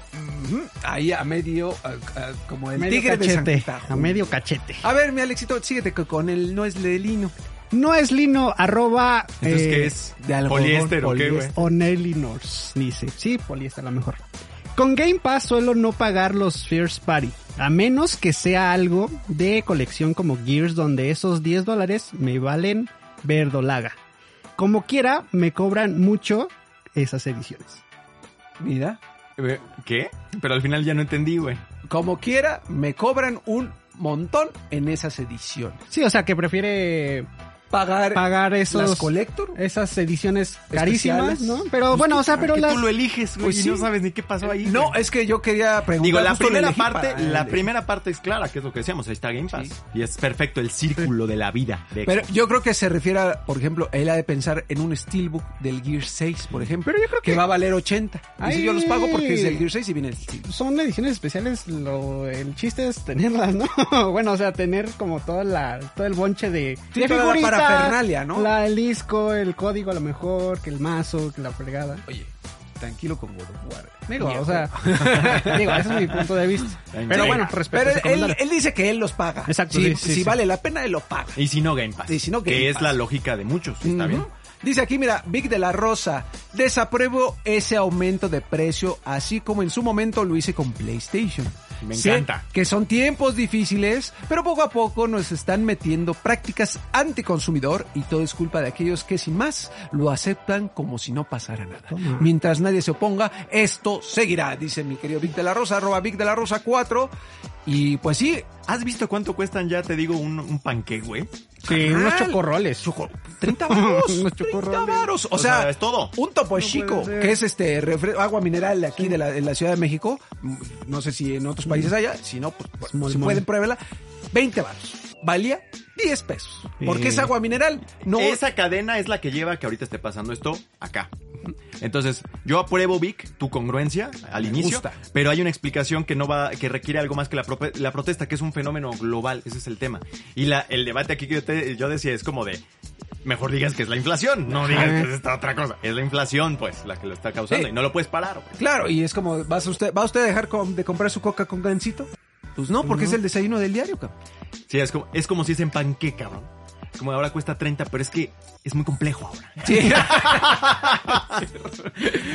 Ahí a medio, a- a- como el
Medio
tigre de
cachete. A medio cachete.
A ver, mi Alexito, síguete co- con el no es de lino.
No es lino, arroba.
Entonces,
eh,
¿qué es?
de algodón,
¿Poliéster o qué, güey?
Poliéster. Onelinors, dice. Sí, poliéster a lo mejor. Con Game Pass suelo no pagar los First Party, a menos que sea algo de colección como Gears donde esos 10 dólares me valen verdolaga. Como quiera, me cobran mucho esas ediciones.
Mira,
Eh, ¿Qué? Pero al final ya no entendí, güey.
como quiera, me cobran un montón en esas ediciones.
Sí, o sea que prefiere
Pagar,
pagar esos
las collector.
esas ediciones carísimas. ¿no? Pero bueno, o sea, pero las
tú lo eliges, güey,
Pues
y no sabes ni qué pasó ahí.
No,
güey.
es que yo quería preguntar.
Digo, la primera parte, la
el-
primera parte es clara, que es lo que decíamos, ahí está Game Pass.
Sí.
Y es perfecto el círculo de la vida. de
Pero yo creo que se refiere a, por ejemplo, él ha de pensar en un Steelbook del Gear 6, por ejemplo.
Pero yo creo
que,
que-
va a valer 80. Y si
Ay.
yo los pago porque es del Gear 6 y viene el Steelbook.
son ediciones especiales, lo, el chiste es tenerlas, ¿no? bueno, o sea, tener como toda la, todo el bonche de,
Sí,
de
parafernalia, ¿no?
La, el disco, el código a lo mejor, que el mazo, que la fregada.
Oye, tranquilo con God of War.
Digo, o sea, digo, ese es mi punto de vista. Pero bueno, respeto
Pero él, dice que él los paga.
Exacto,
Si,
sí, sí,
si
sí.
vale la pena, él lo paga.
Y si no, Game Pass.
Y si no, Game
que es la lógica de muchos, está bien.
Dice aquí, mira, Vic de la Rosa, desapruebo ese aumento de precio, así como en su momento lo hice con PlayStation.
Me
Sé
encanta.
que son tiempos difíciles, pero poco a poco nos están metiendo prácticas anticonsumidor y todo es culpa de aquellos que sin más lo aceptan como si no pasara nada. Mientras nadie se oponga, esto seguirá, dice mi querido Vic de la Rosa, arroba Vic de la Rosa 4. Y pues sí,
¿Has visto cuánto cuestan ya, te digo, un, un panque, güey?
Sí, unos chocorroles.
30 varos.
Unos
30
chocorroles.
varos. O,
O
sea,
sea, es todo.
Un topo chico, que es este agua mineral de aquí de la, de la Ciudad de México. Mm, No sé si en otros países haya. Si no, pues, pues, si pueden, pruébela. 20 varos. Valía 10 pesos. Porque es agua mineral. No.
Esa cadena es la que lleva que ahorita esté pasando esto acá. Entonces, yo apruebo, Vic, tu congruencia al inicio, pero hay una explicación que no va, que requiere algo más que la, la protesta, que es un fenómeno global, ese es el tema. Y la, el debate aquí que yo, te- yo decía es como de, mejor digas que es la inflación, no digas que es esta otra cosa. Es la inflación, pues, la que lo está causando
Sí.
y no lo puedes parar, güey.
Claro, y es como, ¿vas usted, ¿va usted a dejar de comprar su coca con gancito? Pues no, porque es el desayuno del diario, cabrón.
Sí, es como, es como si es en panque, cabrón. Es como ahora cuesta 30, pero es que es muy complejo ahora.
Sí.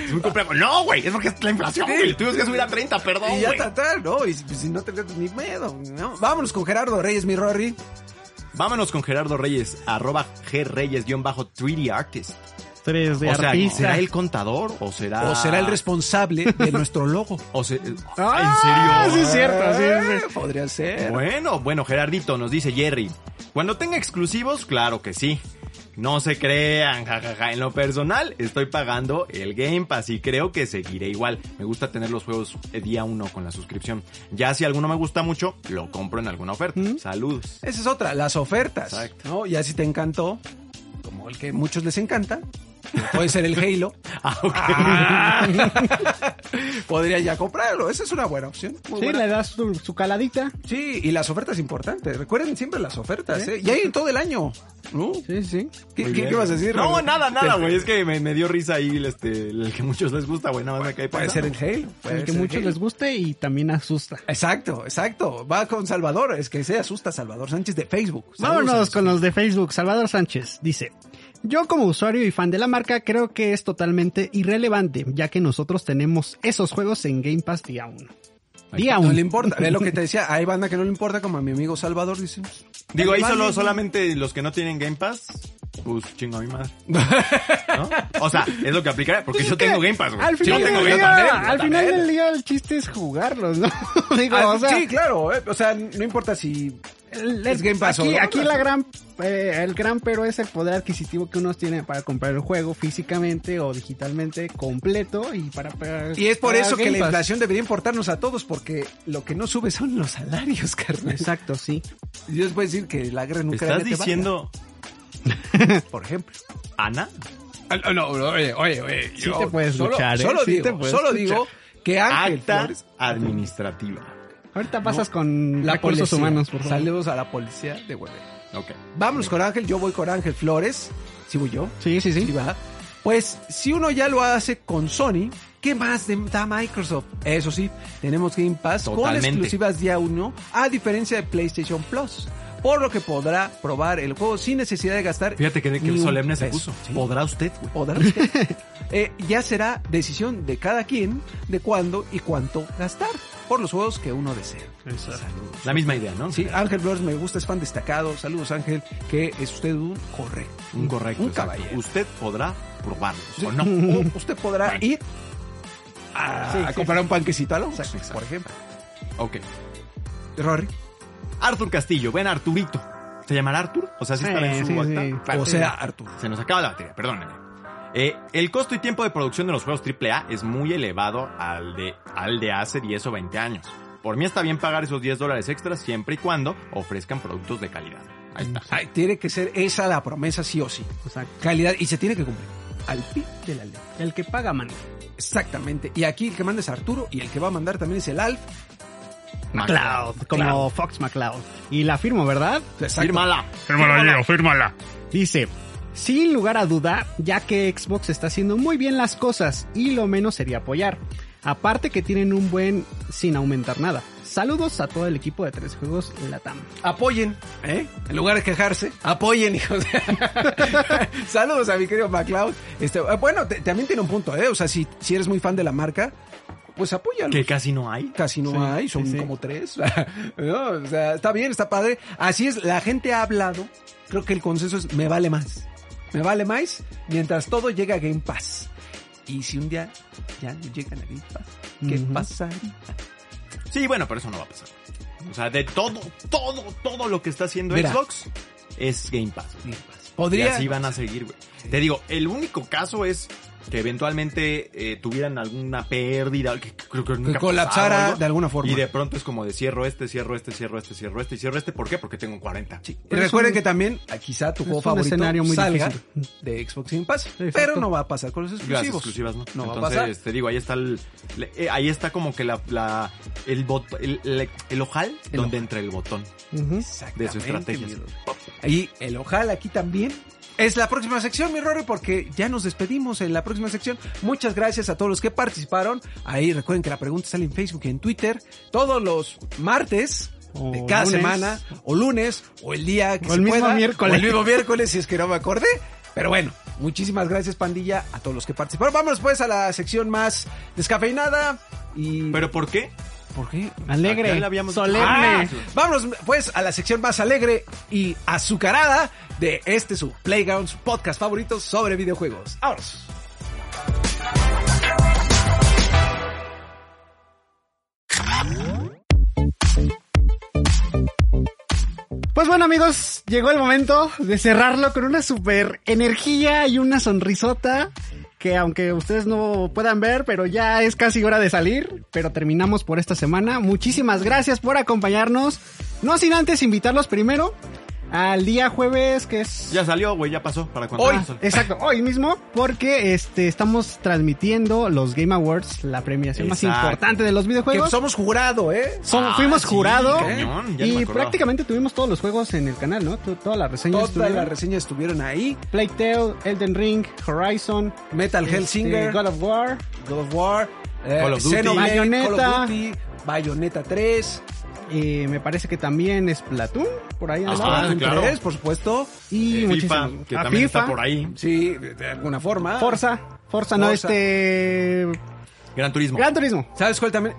Es muy complejo. No, güey, es porque es la inflación, güey. Tuvimos que subir a 30, perdón,
y ya
güey.
está, tal, ¿no? Y si si no te ni miedo, ¿no? Vámonos con Gerardo Reyes, mi Rory.
Vámonos con Gerardo Reyes, arroba greyes-3D artist.
3D
o sea,
artista.
¿será el contador o será...
O será el responsable de nuestro logo.
O se-
Ah,
¿En serio?
sí es cierto, sí,
Eh,
sí.
Podría ser.
Bueno, bueno, Gerardito, nos dice Jerry. Cuando tenga exclusivos, claro que sí. No se crean, jajaja. En lo personal, estoy pagando el Game Pass y creo que seguiré igual. Me gusta tener los juegos eh, día uno con la suscripción. Ya si alguno me gusta mucho, lo compro en alguna oferta. Saludos.
Esa es otra, las ofertas.
Exacto.
¿no? Ya si te encantó, como el que a muchos les encanta, puede ser el Halo.
Ah.
Podría ya comprarlo. Esa es una buena opción. Muy
Sí,
buena.
le das su, su caladita.
Sí, y las ofertas importantes. Recuerden siempre las ofertas, ¿eh? Y hay en todo el año. ¿No?
Sí, sí.
¿Qué, qué- vas a decir?
No, nada, nada, güey. Es que me, me dio risa ahí el, este, el que a muchos les gusta, güey. Nada más me cae
Puede ser el Halo. puede
El que muchos les guste y también asusta.
Exacto, exacto. Va con Salvador. Es que se asusta Salvador Sánchez de Facebook. Saludos
Vámonos con los de Facebook. Salvador Sánchez dice, yo como usuario y fan de la marca creo que es totalmente irrelevante, ya que nosotros tenemos esos juegos en Game Pass día 1. Día
No
1.
le importa. Ve lo que te decía. Hay banda que no le importa, como a mi amigo Salvador dice.
Digo, ahí solo, solamente los que no tienen Game Pass, pues chingo a mi madre. ¿No? O sea, es lo que aplicaría, porque yo tengo Game Pass, güey.
Al final,
yo tengo
del
Game Pass.
al final del día el chiste es jugarlos, ¿no? Digo,
Ah,
o sea,
sí, claro. eh, O sea, no importa si
el-
es Game Pass o
aquí, la gran, eh, el gran pero es el poder adquisitivo que uno tiene para comprar el juego físicamente o digitalmente completo y para, para-
Y es por eso que la inflación debería importarnos a todos, porque lo que no sube son los salarios, carnal.
Exacto, sí.
Y Dios puede decir que la guerra en
¿Me
Ucrania
estás diciendo
por ejemplo.
Ana?
Ah, No, no, oye, oye, oye.
Sí te puedes
solo,
luchar, ¿eh?
Solo
Sí
digo,
te puedes
solo digo que Ángel
Acta
Flores,
administrativa.
Ahorita pasas con
la
recursos
policía.
humanos, por favor.
Saludos a la policía de Hueve.
Ok.
Vámonos con Ángel, yo voy con Ángel Flores. ¿Sí voy yo?
Sí, sí, sí.
Sí, va. Pues si uno ya lo hace con Sony, ¿qué más da Microsoft? Eso sí, tenemos Game Pass con exclusivas día uno, a diferencia de PlayStation Plus. Por lo que podrá probar el juego sin necesidad de gastar.
Fíjate que, que solemne se puso.
Sí.
¿Podrá usted, güey?
Podrá usted. Eh, ya será decisión de cada quien de cuándo y cuánto gastar por los juegos que uno desea. Saludos.
La misma idea, ¿no?
Sí, Ángel Flores me gusta, es fan destacado. Saludos Ángel, que es usted un correcto.
Un correcto.
Un
exacto.
caballero.
Usted podrá probarlos
Sí.
o no.
O usted podrá ir a,
Sí,
a
sí,
comprar un panquecito a
Exacto.
por ejemplo.
Ok.
Rory.
Artur Castillo, ven Arturito. ¿Se llamará Artur? O sea, si
Sí,
estará en su
sí,
acta.
O sea, Arturo.
Se nos acaba la batería, perdónenme. Eh, el costo y tiempo de producción de los juegos AAA es muy elevado al de, al de hace 10 o 20 años. Por mí está bien pagar esos 10 dólares extras siempre y cuando ofrezcan productos de calidad. Ahí está.
Ay, tiene que ser esa la promesa sí o sí.
Exacto.
Calidad y se tiene que cumplir. Al pie de la ley.
El que paga, man.
Exactamente. Y aquí el que manda es Arturo y el que va a mandar también es el Alf.
McCloud, como Fox McCloud. Y la firmo, ¿verdad?
Exacto.
Fírmala.
Fírmala, Diego, fírmala.
Dice, sin lugar a duda, ya que Xbox está haciendo muy bien las cosas y lo menos sería apoyar. Aparte que tienen un buen sin aumentar nada. Saludos a todo el equipo de tres juegos Latam.
Apoyen, ¿eh? En lugar de quejarse, apoyen, hijos. Saludos a mi querido MacLeod. Este, eh, bueno, te- también tiene un punto, ¿eh? O sea, si, si eres muy fan de la marca, pues apóyalo.
Que casi no hay.
Casi no
Sí,
hay, son
sí, sí.
como tres. No, o sea, está bien, está padre. Así es, la gente ha hablado. Creo que el consenso es, me vale más. Me vale más mientras todo llega a Game Pass. Y si un día ya no llegan a Game Pass, ¿qué pasa?
Sí, bueno, pero eso no va a pasar. O sea, de todo, todo, todo lo que está haciendo
Mira.
Xbox es Game Pass.
Game Pass.
Y
Podría.
así van a seguir, güey. Te digo, el único caso es que eventualmente eh, tuvieran alguna pérdida, que creo que, ha
colapsara de alguna forma.
Y de pronto es como de cierro este, cierro este, cierro este, cierro este y cierro este. ¿Por qué? Porque tengo 40.
Y
Pero
recuerden
un-
que también ah, quizá tu
es
juego
un
favorito
escenario muy
salga
difícil.
de Xbox Game Pass,
Exacto.
pero no va a pasar con los
Las
exclusivos.
exclusivas, ¿no?
No va a
Entonces,
pasar.
te digo, ahí está el, le- eh, ahí está como que la, la el, bot- el, el, el ojal
El
donde
ojal.
entra el botón
Ujú.
de
Exactamente,
su estrategia.
Y el ojal aquí también. Es la próxima sección, mi Rory, porque ya nos despedimos en la próxima sección. Muchas gracias a todos los que participaron. Ahí recuerden que la pregunta sale en Facebook y en Twitter todos los martes de cada
lunes.
semana, o lunes, o el día que
O
se
el mismo
pueda,
miércoles.
o el mismo miércoles, si es que no me acordé. Pero bueno, muchísimas gracias, pandilla, a todos los que participaron. Vámonos pues a la sección más descafeinada y...
¿Pero por qué?
¿Por qué?
Alegre,
Ya le habíamos-
solemne.
Ah, vámonos pues a la sección más alegre y azucarada de este su Playground, su podcast favorito sobre videojuegos. ¡Vámonos!
Pues bueno amigos, llegó el momento de cerrarlo con una super energía y una sonrisota que aunque ustedes no puedan ver, pero ya es casi hora de salir, pero terminamos por esta semana. Muchísimas gracias por acompañarnos. No sin antes invitarlos primero al día jueves que es
Ya salió, güey, ya pasó. ¿Para cuándo?
Hoy,
pasó?
exacto, hoy mismo, porque este estamos transmitiendo los Game Awards, la premiación más importante de los
Que
videojuegos.
somos jurado, ¿eh?
Son-
Ah,
fuimos
sí,
jurado
cañón,
y prácticamente tuvimos todos los juegos en el canal, ¿no? To- Todas las reseñas
Todas
estuvieron.
las reseñas estuvieron ahí.
Plague Tale, Elden Ring, Horizon,
Metal
este,
Hellsinger,
God of War,
God of War, eh,
Call of Duty.
Xenoblade,
Bayonetta.
Call of Duty, Bayonetta 3,
eh, me parece que también es Platoon, por ahí
Ah,
andaba.
Splatoon
claro.
3, por supuesto.
y
Eh, FIFA, que
Ah,
también
FIFA,
está por ahí.
Sí, de alguna forma.
Forza, Forza, no este...
Gran Turismo.
Gran Turismo.
¿Sabes cuál también?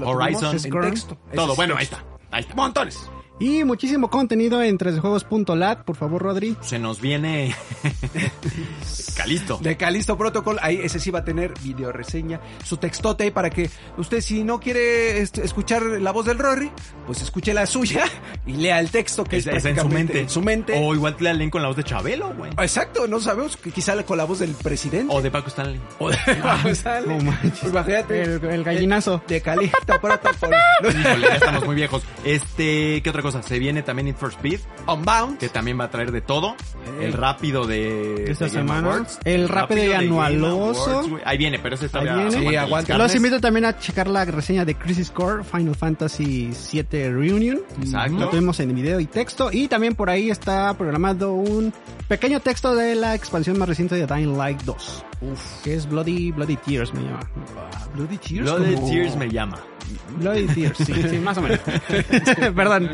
Lo
Horizon.
en texto.
Todo,
es
bueno, ahí está. Ahí está.
Montones.
Y muchísimo contenido en 3dejuegos.lat, por favor, Rodri.
Se nos viene Calisto.
De Calisto Protocol, ahí ese sí va a tener video reseña, su textote ahí para que usted si no quiere este, escuchar la voz del Rory, pues escuche la suya y lea el texto que es,
en su mente.
en su mente.
O igual te la leen con la voz de Chabelo, güey.
Exacto, no sabemos que quizá con la voz del presidente.
O de Paco Stanley.
O de- Sale.
no manches.
Imagínate.
El- el gallinazo.
De Calisto Protocol.
Híjole, ya estamos muy viejos. Este, ¿qué otra cosa? Se viene también Need for Speed,
Unbound.
que también va a traer de todo.
Eh.
El rápido de,
Esta
de
semana.
Awards.
El rápido y
de
anualoso.
Awards. Ahí viene, pero ese está.
Sí, aguanta.
Los invito también a checar la reseña de Crisis Core Final Fantasy VII Reunion.
Exacto.
Lo tuvimos en video y texto. Y también por ahí está programado un pequeño texto de la expansión más reciente de Dying Light 2. Que es Bloody, Bloody Tears, me llama.
Bloody Tears.
Lo de
como-
Tears me llama.
Bloody Tears, sí, sí, más o menos. Perdón.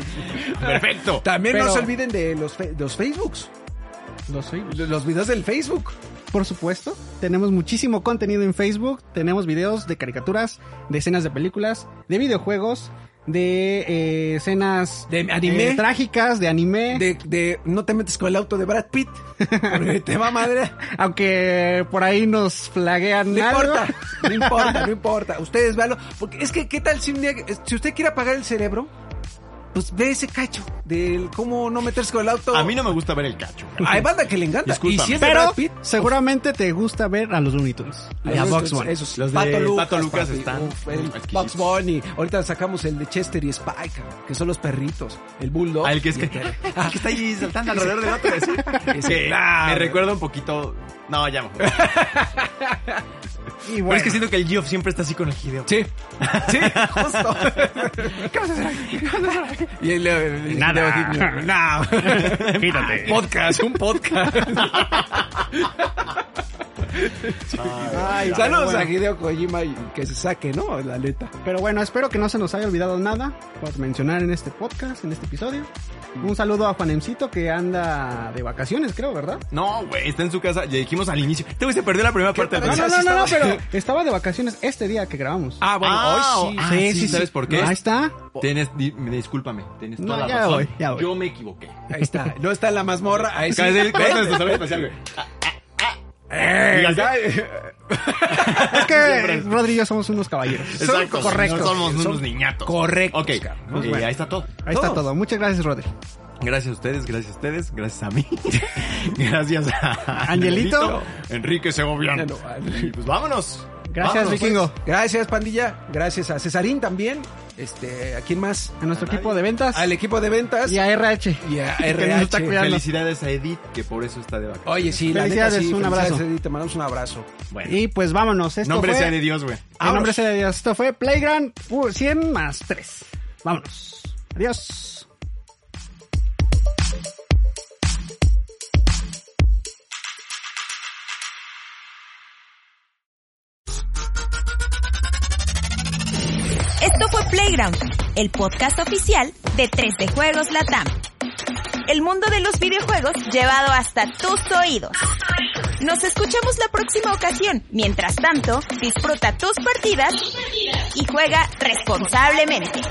Perfecto.
También
Pero-
no se olviden de los, fe- los Facebooks.
Los soy.
Los videos del Facebook.
Por supuesto, tenemos muchísimo contenido en Facebook, tenemos videos de caricaturas, de escenas de películas, de videojuegos, de eh, escenas
De anime.
eh, trágicas, de anime,
De, de no te metes con el auto de Brad Pitt. Porque te va madre.
aunque por ahí nos flaguean
No
algo.
importa, no importa, no importa. Ustedes véanlo. Porque es que, ¿qué tal si un día, si usted quiere apagar el cerebro? Pues ve ese cacho del cómo no meterse con el auto.
A mí no me gusta ver el cacho.
Hay banda que le encanta. Y
Discúlpame.
si es de
Pero
Brad Pitt,
seguramente te gusta ver a los Looney Tunes. Y a Bugs Bunny.
esos,
Los de
Pato Lucas,
Pato Lucas
papi,
están
uf, el
exquisitos.
Bugs Bunny. Ahorita sacamos el de Chester y Spike, que son los perritos. El Bulldog.
Ah, el que es
y
que,
el que-
ah, que está ahí saltando alrededor del otro. ese. Me recuerda un poquito. No, ya mejor.
Y
Pero es que siento que el Geoff siempre está así con el Hideo.
Sí, sí, justo. ¿Qué vas a hacer aquí? ¿Qué vas a hacer aquí? Y el, el- el-
Nada.
no.
Quítate.
Podcast, un podcast.
Ay,
Saludos a. Hideo Kojima y que se saque, ¿no? La neta.
Pero bueno, espero que no se nos haya olvidado nada por mencionar en este podcast, en este episodio. Un saludo a Juanemcito que anda de vacaciones, creo, ¿verdad?
No, güey, está en su casa. Le dijimos al inicio. Te güey se perdió la primera parte del
No, no, no, no. Pero estaba de vacaciones este día que grabamos.
Ah, bueno,
Ah,
hoy sí.
ah, sí, ¿sabes por qué?
Ahí está.
Tienes, di- discúlpame, tienes
No,
toda la
ya
razón.
voy, ya voy.
Yo me equivoqué.
Ahí está. No está en la mazmorra. Ahí sí. Eh, ya-
Es que Rodri y yo somos unos caballeros.
Exacto,
correcto.
No somos unos niñatos.
correctos,
Ok.
Pues
eh,
bueno.
ahí está todo.
Ahí está
todo.
Muchas gracias, Rodri.
Gracias a ustedes, gracias a ustedes, gracias a mí. gracias a
Angelito.
Enrique Segoviano. Pues vámonos.
Gracias,
Vámonos,
Vikingo.
Gracias, pandilla. Gracias a Cesarín también. Este, ¿a quién más?
A nuestro
A
equipo de ventas.
Al equipo de ventas.
Y a RH.
y a RH.
Felicidades a Edith, que por eso está de vacaciones.
Oye, sí, la neta,
Felicidades,
sí,
un
felicidades,
abrazo.
Edith, te mandamos un abrazo.
Bueno,
Y pues vámonos. Esto
nombre
fue...
sea de Dios, güey.
Nombre sea de Dios. Esto fue Playground uh, 100 más 3. Vámonos. Adiós.
Fue Playground, el podcast oficial de 3D Juegos Latam. El mundo de los videojuegos llevado hasta tus oídos. Nos escuchamos la próxima ocasión. Mientras tanto, disfruta tus partidas y juega responsablemente.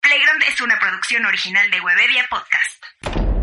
Playground es una producción original de Webedia Podcast.